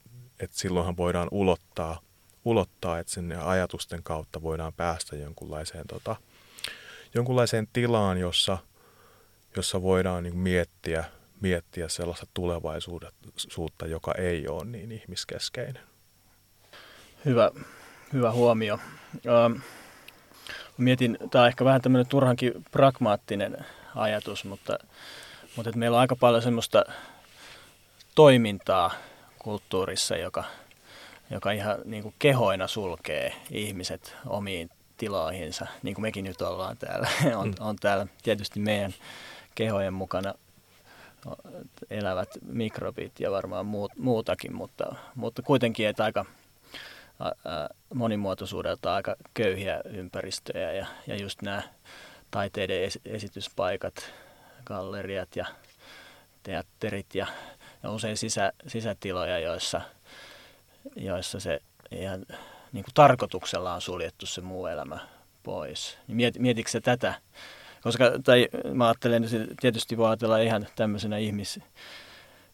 että silloinhan voidaan ulottaa, ulottaa, että sinne ajatusten kautta voidaan päästä jonkunlaiseen, tota, jonkunlaiseen tilaan, jossa, jossa voidaan niin miettiä, miettiä sellaista tulevaisuutta, joka ei ole niin ihmiskeskeinen. Hyvä, hyvä huomio. Ähm, mietin, tämä on ehkä vähän tämmöinen turhankin pragmaattinen ajatus, mutta, mutta että meillä on aika paljon semmoista toimintaa kulttuurissa, joka, joka ihan niin kuin kehoina sulkee ihmiset omiin tiloihinsa, niin kuin mekin nyt ollaan täällä. [laughs] on, mm. on täällä tietysti meidän kehojen mukana elävät mikrobit ja varmaan muut, muutakin, mutta, mutta kuitenkin, että aika, monimuotoisuudelta aika köyhiä ympäristöjä ja, ja just nämä taiteiden es, esityspaikat, galleriat ja teatterit ja, ja usein sisä, sisätiloja, joissa, joissa se ihan niin kuin tarkoituksella on suljettu se muu elämä pois. Miet, mietitkö se tätä? Koska, tai mä ajattelen, että tietysti voi ajatella ihan tämmöisenä ihmis,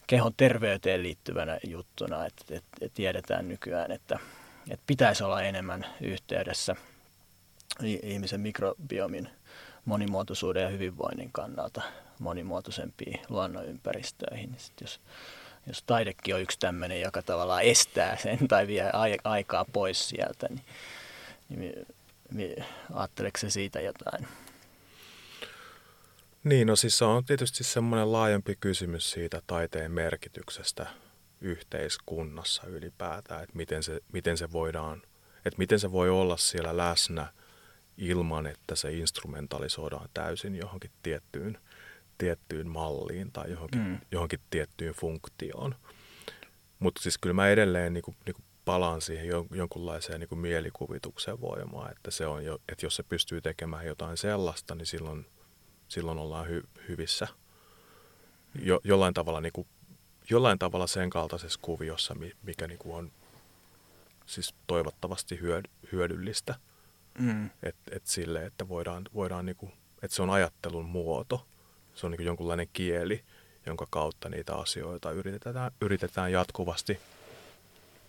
kehon terveyteen liittyvänä juttuna, että, että, että tiedetään nykyään, että, että pitäisi olla enemmän yhteydessä ihmisen mikrobiomin monimuotoisuuden ja hyvinvoinnin kannalta monimuotoisempiin luonnonympäristöihin. Sitten jos, jos taidekin on yksi tämmöinen, joka tavallaan estää sen tai vie aikaa pois sieltä, niin, niin, niin ajatteleeko se siitä jotain? Niin, no siis se on tietysti semmoinen laajempi kysymys siitä taiteen merkityksestä yhteiskunnassa ylipäätään, että miten se, miten se voidaan, että miten se voi olla siellä läsnä ilman, että se instrumentalisoidaan täysin johonkin tiettyyn, tiettyyn malliin tai johonkin, mm. johonkin tiettyyn funktioon. Mutta siis kyllä mä edelleen niin kuin, niin kuin palaan siihen jonkunlaiseen niin kuin mielikuvituksen voimaan, että, se on jo, että jos se pystyy tekemään jotain sellaista, niin silloin, silloin ollaan hy, hyvissä. Jo, jollain, tavalla, niin kuin, jollain tavalla sen kaltaisessa kuviossa, mikä niin kuin on siis toivottavasti hyödy, hyödyllistä. Mm. Et, et sille, että voidaan, voidaan niin kuin, että se on ajattelun muoto, se on niin kuin jonkunlainen kieli, jonka kautta niitä asioita yritetään, yritetään jatkuvasti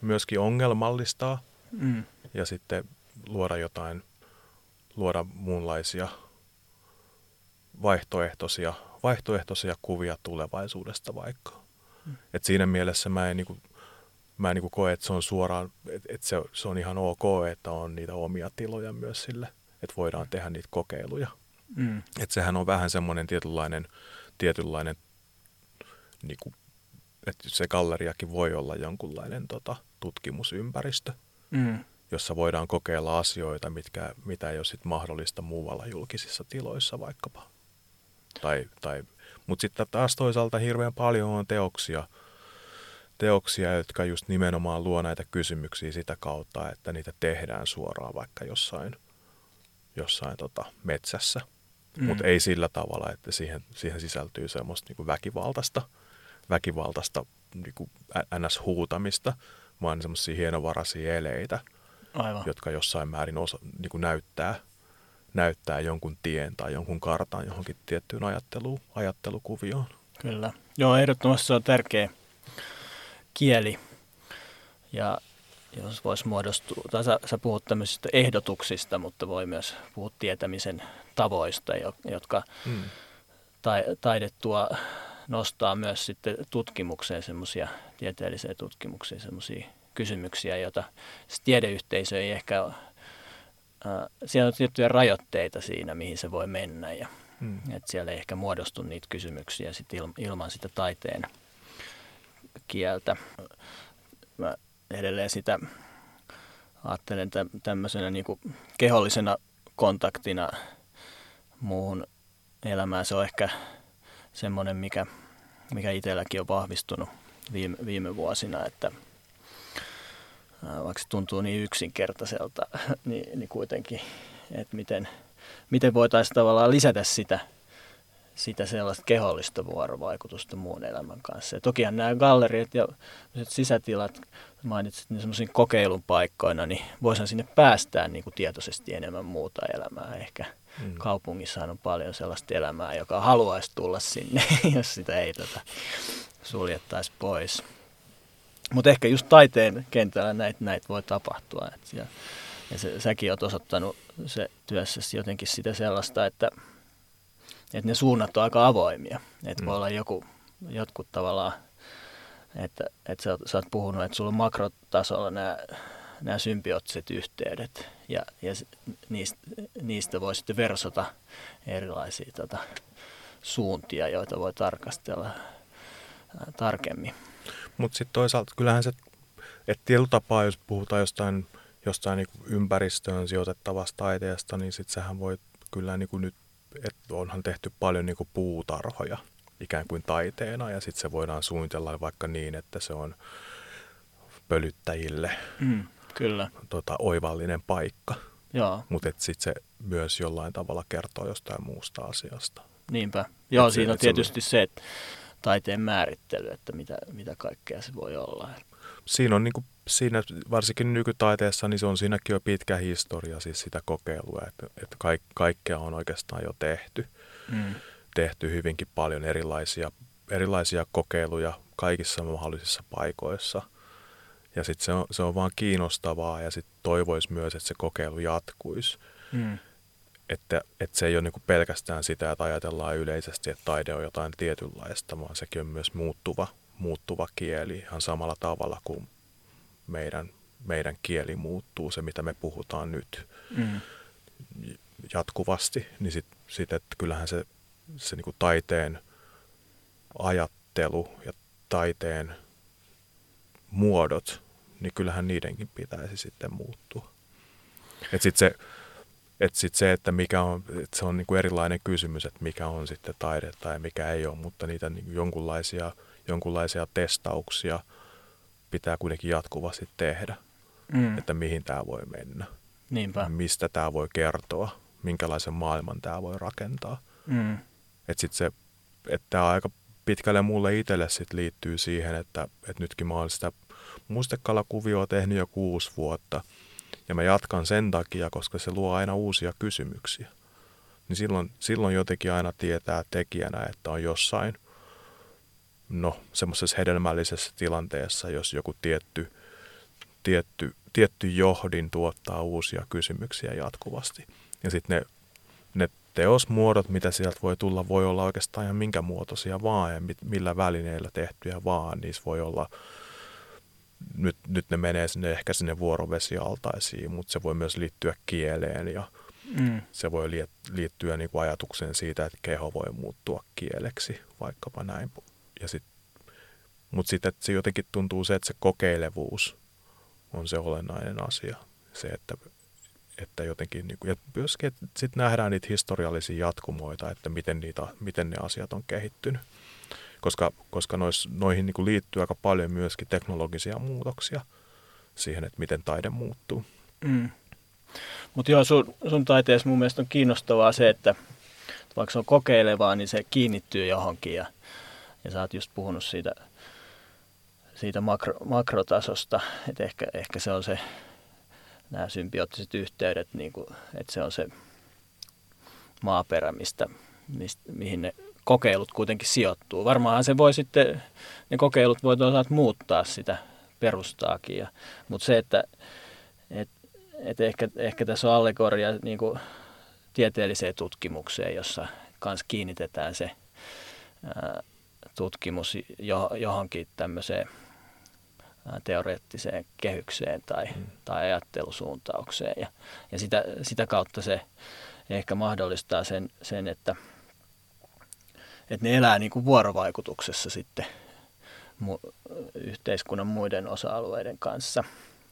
myöskin ongelmallistaa mm. ja sitten luoda jotain, luoda muunlaisia vaihtoehtoisia, vaihtoehtoisia kuvia tulevaisuudesta vaikka. Et siinä mielessä mä en, niin kuin, mä en niin kuin koe, että se on suoraan, että et se, se on ihan ok, että on niitä omia tiloja myös sille, että voidaan tehdä niitä kokeiluja. Mm. Että sehän on vähän semmoinen tietynlainen, tietynlainen niin kuin, että se galleriakin voi olla jonkunlainen tota, tutkimusympäristö, mm. jossa voidaan kokeilla asioita, mitkä, mitä ei ole sit mahdollista muualla julkisissa tiloissa vaikkapa. Tai, tai, Mutta sitten taas toisaalta hirveän paljon on teoksia, teoksia, jotka just nimenomaan luo näitä kysymyksiä sitä kautta, että niitä tehdään suoraan vaikka jossain, jossain tota metsässä. Mm. Mutta ei sillä tavalla, että siihen, siihen sisältyy semmoista niinku väkivaltaista – väkivaltaista niin kuin NS-huutamista, vaan semmoisia hienovaraisia eleitä, Aivan. jotka jossain määrin osa, niin kuin näyttää, näyttää jonkun tien tai jonkun kartan johonkin tiettyyn ajatteluun, ajattelukuvioon. Kyllä. Joo, ehdottomasti se on tärkeä kieli. Ja jos voisi muodostua, tai sä, sä puhut tämmöisistä ehdotuksista, mutta voi myös puhua tietämisen tavoista, jotka mm. tai, taide tuo nostaa myös sitten tutkimukseen semmoisia, tieteelliseen tutkimukseen semmoisia kysymyksiä, joita tiedeyhteisö ei ehkä siellä on tiettyjä rajoitteita siinä, mihin se voi mennä ja hmm. että siellä ei ehkä muodostu niitä kysymyksiä sit ilman sitä taiteen kieltä. Mä edelleen sitä ajattelen tämmöisenä niin kuin kehollisena kontaktina muuhun elämään. Se on ehkä semmoinen, mikä, mikä itselläkin on vahvistunut viime, viime vuosina, että vaikka se tuntuu niin yksinkertaiselta, [laughs] niin, niin kuitenkin, että miten, miten voitaisiin tavallaan lisätä sitä, sitä sellaista kehollista vuorovaikutusta muun elämän kanssa. Ja tokihan nämä galleriat ja sisätilat, mainitsit niin semmoisiin kokeilun paikkoina, niin voisihan sinne päästää niin kuin tietoisesti enemmän muuta elämää ehkä – Mm. Kaupungissahan on paljon sellaista elämää, joka haluaisi tulla sinne, [laughs] jos sitä ei tota, suljettaisi pois. Mutta ehkä just taiteen kentällä näitä näit voi tapahtua. Et ja, ja se, säkin olet osoittanut se työssäsi jotenkin sitä sellaista, että, että ne suunnat on aika avoimia. Että mm. voi olla joku, jotkut tavallaan, että, että sä, sä oot puhunut, että sulla on makrotasolla nämä nämä symbioottiset yhteydet ja, ja niistä, niistä voi sitten versota erilaisia tota, suuntia, joita voi tarkastella tarkemmin. Mutta sitten toisaalta kyllähän se, että tietyllä tapaa, jos puhutaan jostain, jostain niin ympäristöön sijoitettavasta taiteesta, niin sitten sehän voi kyllä niin kuin nyt, että onhan tehty paljon niin kuin puutarhoja ikään kuin taiteena ja sitten se voidaan suunnitella vaikka niin, että se on pölyttäjille mm. Kyllä. Tota, oivallinen paikka. Mutta sitten se myös jollain tavalla kertoo jostain muusta asiasta. Niinpä. Joo, et siinä on tietysti se, että taiteen määrittely, että mitä, mitä kaikkea se voi olla. Siinä on niin kuin, siinä, varsinkin nykytaiteessa, niin se on siinäkin jo pitkä historia, siis sitä kokeilua, että, että kaik, kaikkea on oikeastaan jo tehty. Mm. Tehty hyvinkin paljon erilaisia, erilaisia kokeiluja kaikissa mahdollisissa paikoissa – ja sitten se on, se on vaan kiinnostavaa ja sitten toivoisi myös, että se kokeilu jatkuisi. Mm. Että, että se ei ole niinku pelkästään sitä, että ajatellaan yleisesti, että taide on jotain tietynlaista, vaan sekin on myös muuttuva, muuttuva kieli ihan samalla tavalla kuin meidän, meidän kieli muuttuu, se mitä me puhutaan nyt mm. jatkuvasti. Niin sitten sit, että kyllähän se, se niinku taiteen ajattelu ja taiteen muodot niin kyllähän niidenkin pitäisi sitten muuttua. Et sit se, et sit se, että mikä on, että se on niin kuin erilainen kysymys, että mikä on sitten taidetta ja mikä ei ole, mutta niitä niin jonkunlaisia, jonkunlaisia testauksia pitää kuitenkin jatkuvasti tehdä. mm. että mihin tämä voi mennä. Niinpä. Mistä tämä voi kertoa, minkälaisen maailman tämä voi rakentaa. Mm. Että sitten se, että tämä aika pitkälle mulle itselle sit liittyy siihen, että, että nytkin mä olen sitä mustekalakuvioa tehnyt jo kuusi vuotta. Ja mä jatkan sen takia, koska se luo aina uusia kysymyksiä. Niin silloin, silloin jotenkin aina tietää tekijänä, että on jossain, no semmoisessa hedelmällisessä tilanteessa, jos joku tietty, tietty, tietty johdin tuottaa uusia kysymyksiä jatkuvasti. Ja sitten ne, ne teosmuodot, mitä sieltä voi tulla, voi olla oikeastaan ihan minkä muotoisia vaan ja millä välineillä tehtyjä vaan. Niissä voi olla, nyt, nyt ne menee sinne ehkä sinne vuorovesialtaisiin, mutta se voi myös liittyä kieleen ja mm. se voi liittyä niin kuin ajatukseen siitä, että keho voi muuttua kieleksi, vaikkapa näin. Ja sit, mutta sitten se jotenkin tuntuu se, että se kokeilevuus on se olennainen asia. Se, että että jotenkin, niin kuin, ja myöskin, että sitten nähdään niitä historiallisia jatkumoita, että miten, niitä, miten ne asiat on kehittynyt. Koska, koska nois, noihin niin kuin liittyy aika paljon myöskin teknologisia muutoksia siihen, että miten taide muuttuu. Mm. Mutta joo, sun, sun taiteessa mun mielestä on kiinnostavaa se, että vaikka se on kokeilevaa, niin se kiinnittyy johonkin. Ja, ja sä oot just puhunut siitä, siitä makro, makrotasosta, että ehkä, ehkä se on se nämä symbioottiset yhteydet, niin kuin, että se on se maaperä, mistä, mistä, mihin ne kokeilut kuitenkin sijoittuu. Varmaan se voi sitten, ne kokeilut voi toisaalta muuttaa sitä perustaakin, ja, mutta se, että et, et ehkä, ehkä tässä on allegoria niin kuin tieteelliseen tutkimukseen, jossa kanssa kiinnitetään se ää, tutkimus johonkin tämmöiseen teoreettiseen kehykseen tai, mm. tai ajattelusuuntaukseen. Ja, ja sitä, sitä kautta se ehkä mahdollistaa sen, sen että, että ne elää niin kuin vuorovaikutuksessa sitten mu, yhteiskunnan muiden osa-alueiden kanssa.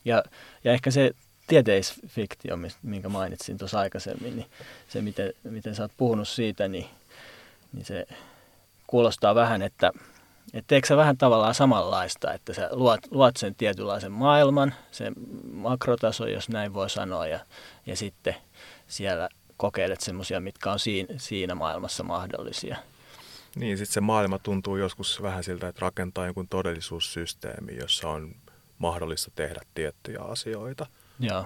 Ja, ja ehkä se tieteisfiktio, minkä mainitsin tuossa aikaisemmin, niin se miten, miten sä oot puhunut siitä, niin, niin se kuulostaa vähän, että – että teekö sä vähän tavallaan samanlaista, että sä luot, luot sen tietynlaisen maailman, sen makrotaso, jos näin voi sanoa, ja, ja sitten siellä kokeilet semmoisia, mitkä on siinä, siinä maailmassa mahdollisia. Niin, sitten se maailma tuntuu joskus vähän siltä, että rakentaa jonkun todellisuussysteemi, jossa on mahdollista tehdä tiettyjä asioita. Joo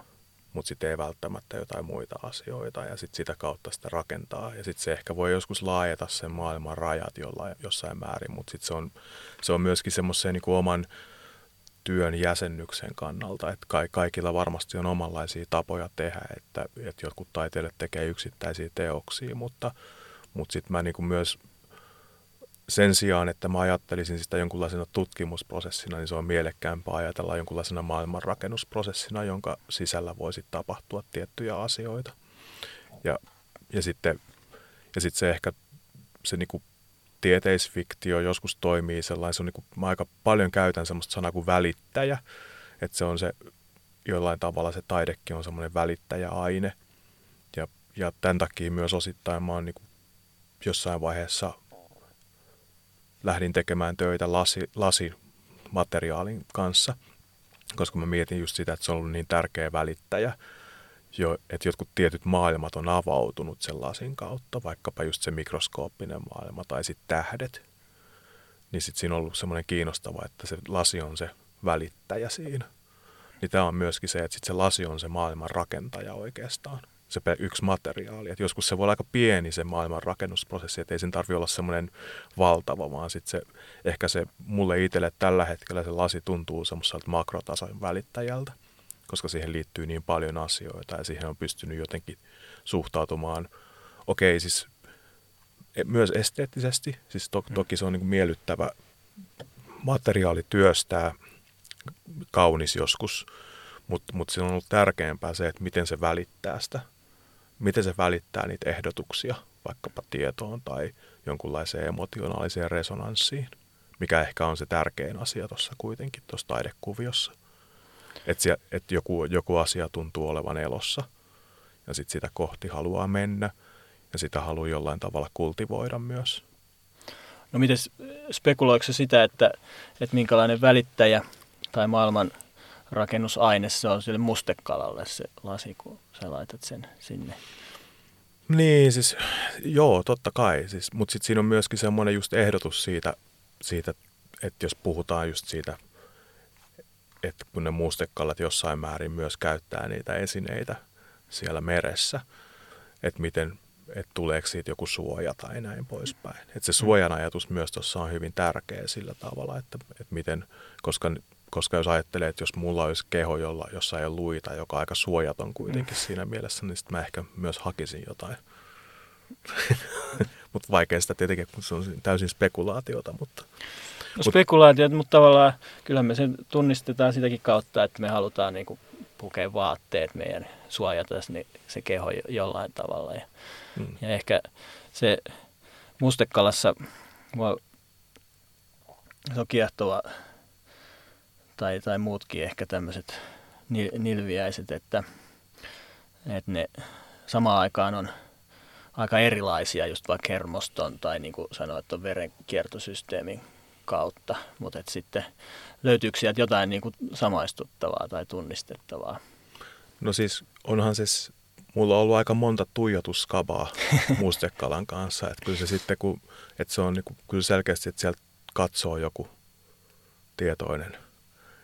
mutta sitten ei välttämättä jotain muita asioita ja sitten sitä kautta sitä rakentaa. Ja sitten se ehkä voi joskus laajeta sen maailman rajat jollain, jossain määrin, mutta sitten se on, se on myöskin semmoisen niin oman työn jäsennyksen kannalta, että kaikilla varmasti on omanlaisia tapoja tehdä, että, että jotkut taiteilijat tekee yksittäisiä teoksia, mutta, mutta sitten mä niin myös sen sijaan, että mä ajattelisin sitä jonkunlaisena tutkimusprosessina, niin se on mielekkäämpää ajatella jonkunlaisena maailmanrakennusprosessina, jonka sisällä voisi tapahtua tiettyjä asioita. Ja, ja sitten ja sitten se ehkä se niinku tieteisfiktio joskus toimii sellainen, se on niinku, mä aika paljon käytän semmoista sanaa kuin välittäjä, että se on se jollain tavalla se taidekin on semmoinen välittäjäaine. Ja, ja tämän takia myös osittain mä oon niinku jossain vaiheessa lähdin tekemään töitä lasi, lasimateriaalin kanssa, koska mä mietin just sitä, että se on ollut niin tärkeä välittäjä, jo, että jotkut tietyt maailmat on avautunut sen lasin kautta, vaikkapa just se mikroskooppinen maailma tai sitten tähdet. Niin sitten siinä on ollut semmoinen kiinnostava, että se lasi on se välittäjä siinä. Niin tämä on myöskin se, että sit se lasi on se maailman rakentaja oikeastaan se yksi materiaali. Et joskus se voi olla aika pieni se maailman rakennusprosessi, että ei sen tarvitse olla semmoinen valtava, vaan sitten se, ehkä se mulle itselle tällä hetkellä se lasi tuntuu semmoiselta makrotason välittäjältä, koska siihen liittyy niin paljon asioita ja siihen on pystynyt jotenkin suhtautumaan, okei okay, siis e, myös esteettisesti, siis to, toki se on niin kuin miellyttävä materiaali työstää, kaunis joskus, mutta mut se on ollut tärkeämpää se, että miten se välittää sitä miten se välittää niitä ehdotuksia vaikkapa tietoon tai jonkunlaiseen emotionaaliseen resonanssiin, mikä ehkä on se tärkein asia tuossa kuitenkin tuossa taidekuviossa. Että et joku, joku asia tuntuu olevan elossa ja sitten sitä kohti haluaa mennä ja sitä haluaa jollain tavalla kultivoida myös. No miten spekuloiko sitä, että, että minkälainen välittäjä tai maailman rakennusaine se on sille mustekalalle se lasi, kun sä laitat sen sinne. Niin, siis joo, totta kai. Siis, mutta sitten siinä on myöskin semmoinen just ehdotus siitä, siitä, että jos puhutaan just siitä, että kun ne mustekalat jossain määrin myös käyttää niitä esineitä siellä meressä, että miten, että tuleeko siitä joku suoja tai näin poispäin. Että se suojan ajatus myös tuossa on hyvin tärkeä sillä tavalla, että, että miten, koska, koska jos ajattelee, että jos mulla olisi keho, jolla, jossa ei ole luita, joka on aika suojaton kuitenkin mm. siinä mielessä, niin sitten mä ehkä myös hakisin jotain. [laughs] mutta vaikea sitä tietenkin, kun se on täysin spekulaatiota. Mutta, no, spekulaatiot, mutta tavallaan kyllä me sen tunnistetaan sitäkin kautta, että me halutaan niin kuin pukea vaatteet meidän suojata se keho jollain tavalla. Ja, mm. ja ehkä se mustekalassa se on kiehtova, tai, tai muutkin ehkä tämmöiset nilviäiset, että, että ne samaan aikaan on aika erilaisia just vaikka hermoston tai niin kuin sanoit, on verenkiertosysteemin kautta, mutta sitten löytyykö sieltä jotain niin kuin samaistuttavaa tai tunnistettavaa? No siis onhan siis, mulla on ollut aika monta tuijotuskabaa [laughs] mustekalan kanssa, että kyllä se sitten, kun, että se on niin kuin, kyllä selkeästi, että sieltä katsoo joku tietoinen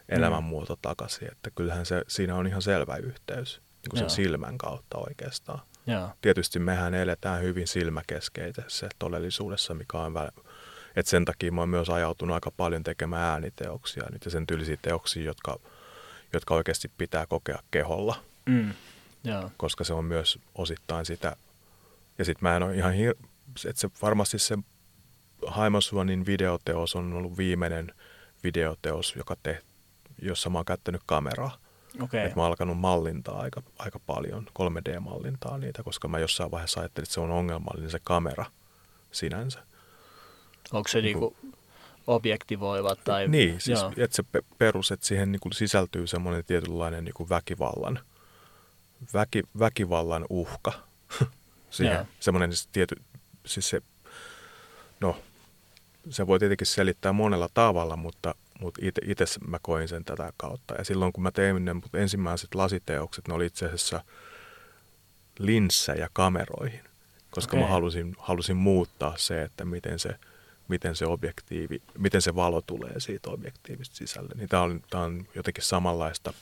elämänmuoto takaisin, että kyllähän se, siinä on ihan selvä yhteys niin kuin sen silmän kautta oikeastaan. Joo. Tietysti mehän eletään hyvin silmäkeskeisessä todellisuudessa, mikä on väl... Et sen takia mä oon myös ajautunut aika paljon tekemään ääniteoksia nyt ja sen tyylisiä teoksia, jotka, jotka oikeasti pitää kokea keholla. Mm. Joo. Koska se on myös osittain sitä. Ja sitten mä en ole ihan hir... että se varmasti se Haimasuonin videoteos on ollut viimeinen videoteos, joka te, jossa mä oon käyttänyt kameraa. Okay. Että mä oon alkanut mallintaa aika, aika paljon, 3D-mallintaa niitä, koska mä jossain vaiheessa ajattelin, että se on ongelmallinen se kamera sinänsä. Onko se niin kuin objektivoiva? Tai... Niin, siis että se perus, että siihen niin kuin sisältyy semmoinen tietynlainen niin kuin väkivallan, väki, väkivallan uhka. [laughs] siihen, yeah. semmoinen siis tiety, siis se, no, se voi tietenkin selittää monella tavalla, mutta mutta itse mä koin sen tätä kautta. Ja silloin kun mä tein ne ensimmäiset lasiteokset, ne oli itse asiassa linssejä kameroihin, koska okay. mä halusin, halusin muuttaa se, että miten se, miten se objektiivi, miten se valo tulee siitä objektiivista sisälle. Niin tämä on, tää on jotenkin samanlaista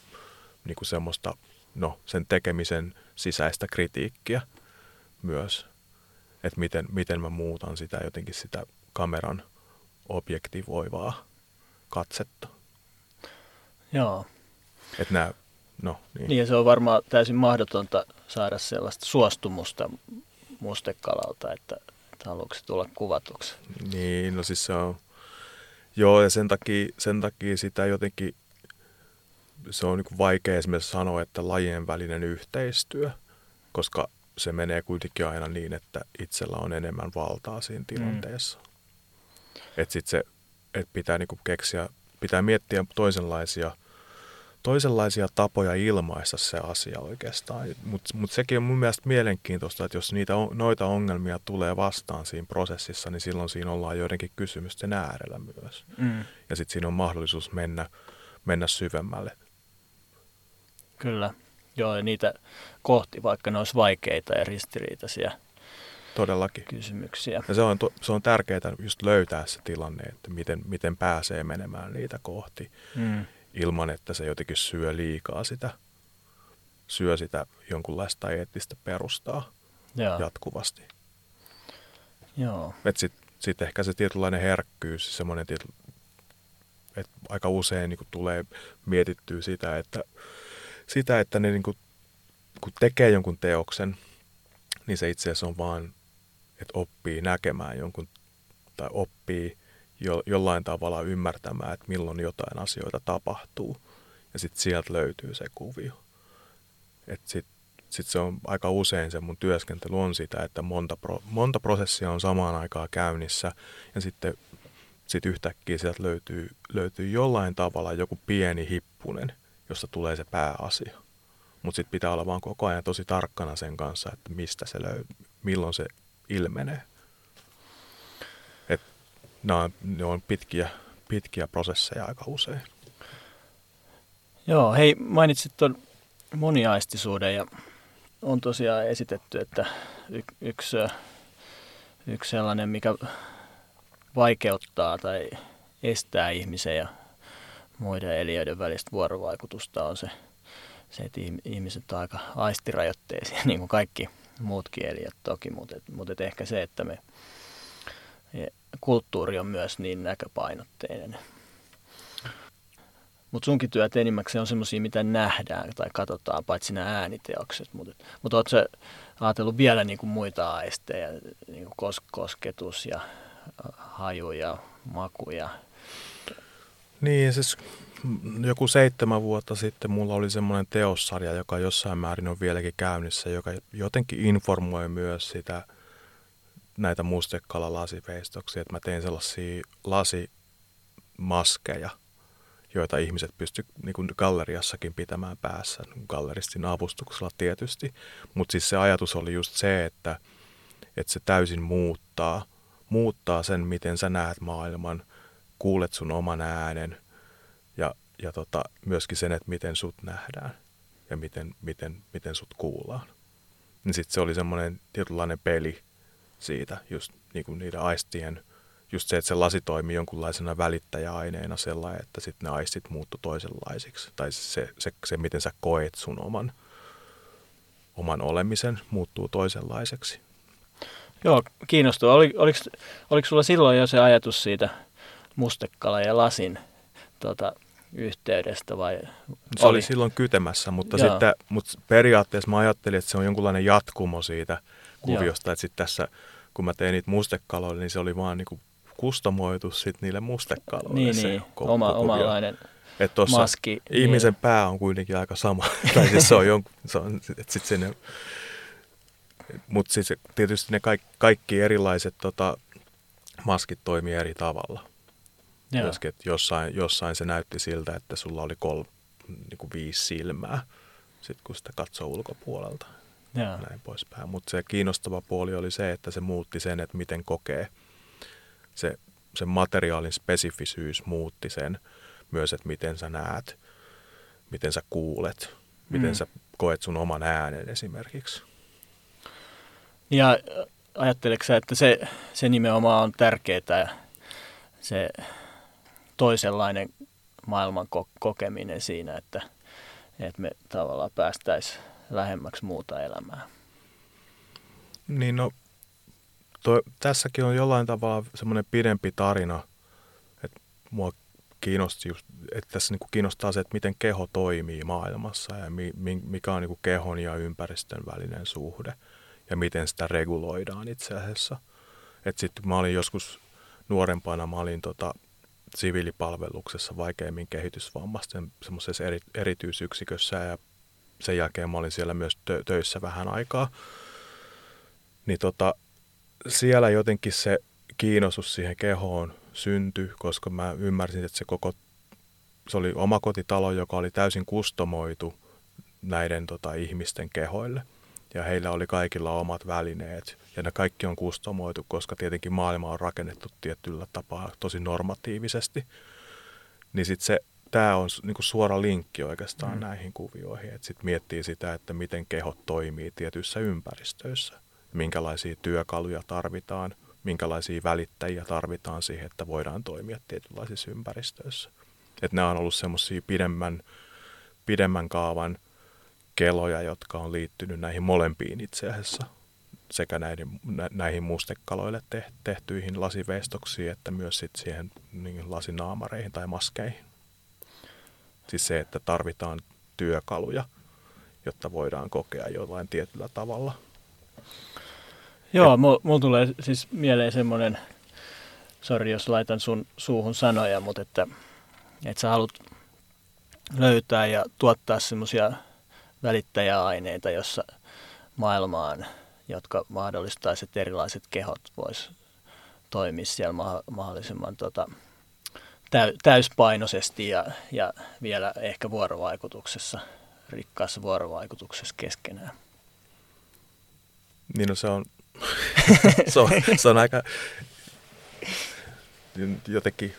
niin kuin semmoista, no sen tekemisen sisäistä kritiikkiä myös, että miten, miten mä muutan sitä jotenkin sitä kameran objektivoivaa katsetta. Joo. Et nää, no, niin. niin ja se on varmaan täysin mahdotonta saada sellaista suostumusta mustekalalta, että, että haluatko se tulla kuvatuksi. Niin, no siis se on, joo ja sen takia, sen takia sitä jotenkin, se on niin vaikea esimerkiksi sanoa, että lajien välinen yhteistyö, koska se menee kuitenkin aina niin, että itsellä on enemmän valtaa siinä tilanteessa. Mm. Että sitten se että pitää niin keksiä, pitää miettiä toisenlaisia, toisenlaisia tapoja ilmaista se asia oikeastaan. Mutta mut sekin on mun mielestä mielenkiintoista, että jos niitä, noita ongelmia tulee vastaan siinä prosessissa, niin silloin siinä ollaan joidenkin kysymysten äärellä myös. Mm. Ja sitten siinä on mahdollisuus mennä, mennä syvemmälle. Kyllä. Joo, ja niitä kohti, vaikka ne olisi vaikeita ja ristiriitaisia, Todellakin. kysymyksiä. Ja se on, se on tärkeää just löytää se tilanne, että miten, miten pääsee menemään niitä kohti mm. ilman, että se jotenkin syö liikaa sitä, syö sitä jonkunlaista eettistä perustaa Joo. jatkuvasti. Joo. Sitten sit ehkä se tietynlainen herkkyys, semmoinen tiety, että aika usein niin tulee mietittyä sitä, että, sitä, että ne niin kuin, kun tekee jonkun teoksen, niin se itse asiassa on vaan että oppii näkemään jonkun tai oppii jo, jollain tavalla ymmärtämään, että milloin jotain asioita tapahtuu. Ja sitten sieltä löytyy se kuvio. Sitten sit se on aika usein se mun työskentely on sitä, että monta, pro, monta prosessia on samaan aikaan käynnissä ja sitten sit yhtäkkiä sieltä löytyy, löytyy jollain tavalla joku pieni hippunen, josta tulee se pääasia. Mutta sitten pitää olla vaan koko ajan tosi tarkkana sen kanssa, että mistä se löy, milloin se ilmenee. Et nämä ne on pitkiä, pitkiä prosesseja aika usein. Joo, hei mainitsit tuon moniaistisuuden ja on tosiaan esitetty, että y- yksi, yksi sellainen, mikä vaikeuttaa tai estää ihmisen ja muiden eliöiden välistä vuorovaikutusta on se, se että ihmiset on aika aistirajoitteisia, [laughs] niin kuin kaikki muutkin eliöt toki, mutta, mutta et ehkä se, että me kulttuuri on myös niin näköpainotteinen. Mutta sunkin työt enimmäkseen on semmoisia, mitä nähdään tai katsotaan, paitsi nämä ääniteokset. Mutta mut ootko ajatellut vielä niinku muita aisteja, niinku kos- kosketus ja haju ja maku ja... Niin, siis joku seitsemän vuotta sitten mulla oli semmoinen teossarja, joka jossain määrin on vieläkin käynnissä, joka jotenkin informoi myös sitä näitä mustekala-lasiveistoksia, että mä tein sellaisia lasimaskeja, joita ihmiset pysty niin galleriassakin pitämään päässä, galleristin avustuksella tietysti. Mutta siis se ajatus oli just se, että, että se täysin muuttaa, muuttaa sen, miten sä näet maailman, kuulet sun oman äänen ja, ja tota, myöskin sen, että miten sut nähdään ja miten, miten, miten sut kuullaan. Niin sitten se oli semmoinen tietynlainen peli siitä, just niin kuin niiden aistien – just se, että se lasi toimii jonkunlaisena välittäjäaineena sellainen, että sitten ne aistit muuttu toisenlaisiksi. Tai se, se, se, miten sä koet sun oman, oman olemisen, muuttuu toisenlaiseksi. Joo, kiinnostua. Oli, oliko, oliko sulla silloin jo se ajatus siitä mustekala ja lasin tota, yhteydestä vai? Se oli, oli silloin kytemässä, mutta, sitten, mutta periaatteessa mä ajattelin, että se on jonkunlainen jatkumo siitä kuviosta, Joo. että sitten tässä kun mä tein niitä mustekaloille, niin se oli vaan niin kuin kustomoitu sit niille mustekaloille. Niin, se niin. Koko, Oma, omanlainen tossa maski. Ihmisen niin. pää on kuitenkin aika sama. [laughs] tai siis se on jonkun, se on, et sit sinne, mutta siis tietysti ne kaikki, kaikki erilaiset tota, maskit toimii eri tavalla. Myöskin, että jossain, jossain se näytti siltä, että sulla oli kol, niin kuin viisi silmää, sit kun sitä katsoo ulkopuolelta. Ja. Näin poispäin. Mutta se kiinnostava puoli oli se, että se muutti sen, että miten kokee – se, se materiaalin spesifisyys muutti sen myös, että miten sä näet, miten sä kuulet, miten mm. sä koet sun oman äänen esimerkiksi. Ja ajatteleksä, sä, että se, se nimenomaan on tärkeää, se toisenlainen maailman kokeminen siinä, että, että me tavallaan päästäisiin lähemmäksi muuta elämää? Niin no, toi, tässäkin on jollain tavalla semmoinen pidempi tarina, että mua kiinnosti just, että tässä niin kiinnostaa se, että miten keho toimii maailmassa ja mi, mikä on niin kehon ja ympäristön välinen suhde ja miten sitä reguloidaan itse asiassa. Että sitten mä olin joskus nuorempana, mä olin tota, siviilipalveluksessa vaikeimmin kehitysvammaisten semmoisessa eri, erityisyksikössä ja sen jälkeen mä olin siellä myös tö- töissä vähän aikaa. Niin tota, siellä jotenkin se kiinnostus siihen kehoon syntyi, koska mä ymmärsin, että se koko, se oli oma kotitalo, joka oli täysin kustomoitu näiden tota, ihmisten kehoille. Ja heillä oli kaikilla omat välineet. Ja ne kaikki on kustomoitu, koska tietenkin maailma on rakennettu tietyllä tapaa tosi normatiivisesti. Niin sitten se, tämä on niinku suora linkki oikeastaan mm. näihin kuvioihin. Että sitten miettii sitä, että miten kehot toimii tietyissä ympäristöissä minkälaisia työkaluja tarvitaan, minkälaisia välittäjiä tarvitaan siihen, että voidaan toimia tietynlaisissa ympäristöissä. Että nämä on ollut semmoisia pidemmän, pidemmän kaavan keloja, jotka on liittynyt näihin molempiin itse asiassa, sekä näihin, näihin mustekaloille tehtyihin lasiveistoksiin, että myös sit siihen niin lasinaamareihin tai maskeihin. Siis se, että tarvitaan työkaluja, jotta voidaan kokea jollain tietyllä tavalla – Joo, mulla tulee siis mieleen semmoinen, sori jos laitan sun suuhun sanoja, mutta että, että sä haluat löytää ja tuottaa semmoisia välittäjäaineita, jossa maailmaan, jotka mahdollistaisivat, että erilaiset kehot vois toimia siellä mahdollisimman tota, täyspainoisesti ja, ja vielä ehkä vuorovaikutuksessa, rikkaassa vuorovaikutuksessa keskenään. Niin no se on [laughs] [laughs] se, on, se on aika jotenkin,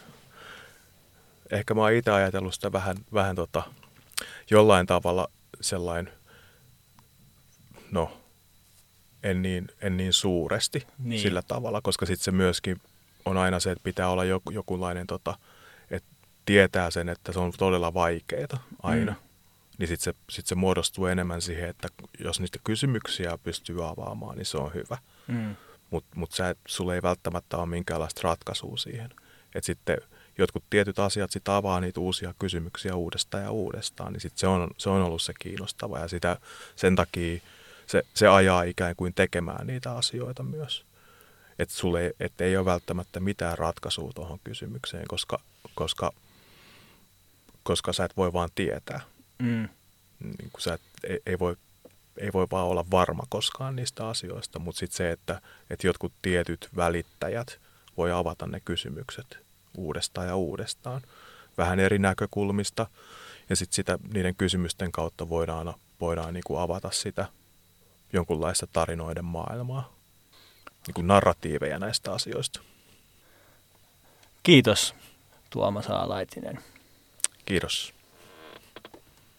ehkä mä oon itse ajatellut sitä vähän, vähän tota jollain tavalla sellainen, no en niin, en niin suuresti niin. sillä tavalla, koska sitten se myöskin on aina se, että pitää olla joku, jokunlainen, tota, että tietää sen, että se on todella vaikeaa aina. Mm. Niin sitten se, sit se muodostuu enemmän siihen, että jos niitä kysymyksiä pystyy avaamaan, niin se on hyvä. Mm. Mutta mut sulle ei välttämättä ole minkäänlaista ratkaisua siihen. Että sitten jotkut tietyt asiat sitten avaa niitä uusia kysymyksiä uudestaan ja uudestaan, niin sitten se on, se on ollut se kiinnostava ja sitä, sen takia se, se ajaa ikään kuin tekemään niitä asioita myös. Että sulle et ei ole välttämättä mitään ratkaisua tuohon kysymykseen, koska, koska, koska sä et voi vaan tietää. Mm. Niin sä et, ei, ei, voi, ei voi vaan olla varma koskaan niistä asioista, mutta sitten se, että, että jotkut tietyt välittäjät voi avata ne kysymykset uudestaan ja uudestaan vähän eri näkökulmista. Ja sitten sitä, niiden kysymysten kautta voidaan, voidaan niin kuin avata sitä jonkunlaista tarinoiden maailmaa, niin kuin narratiiveja näistä asioista. Kiitos Tuomas Aalaitinen. Kiitos.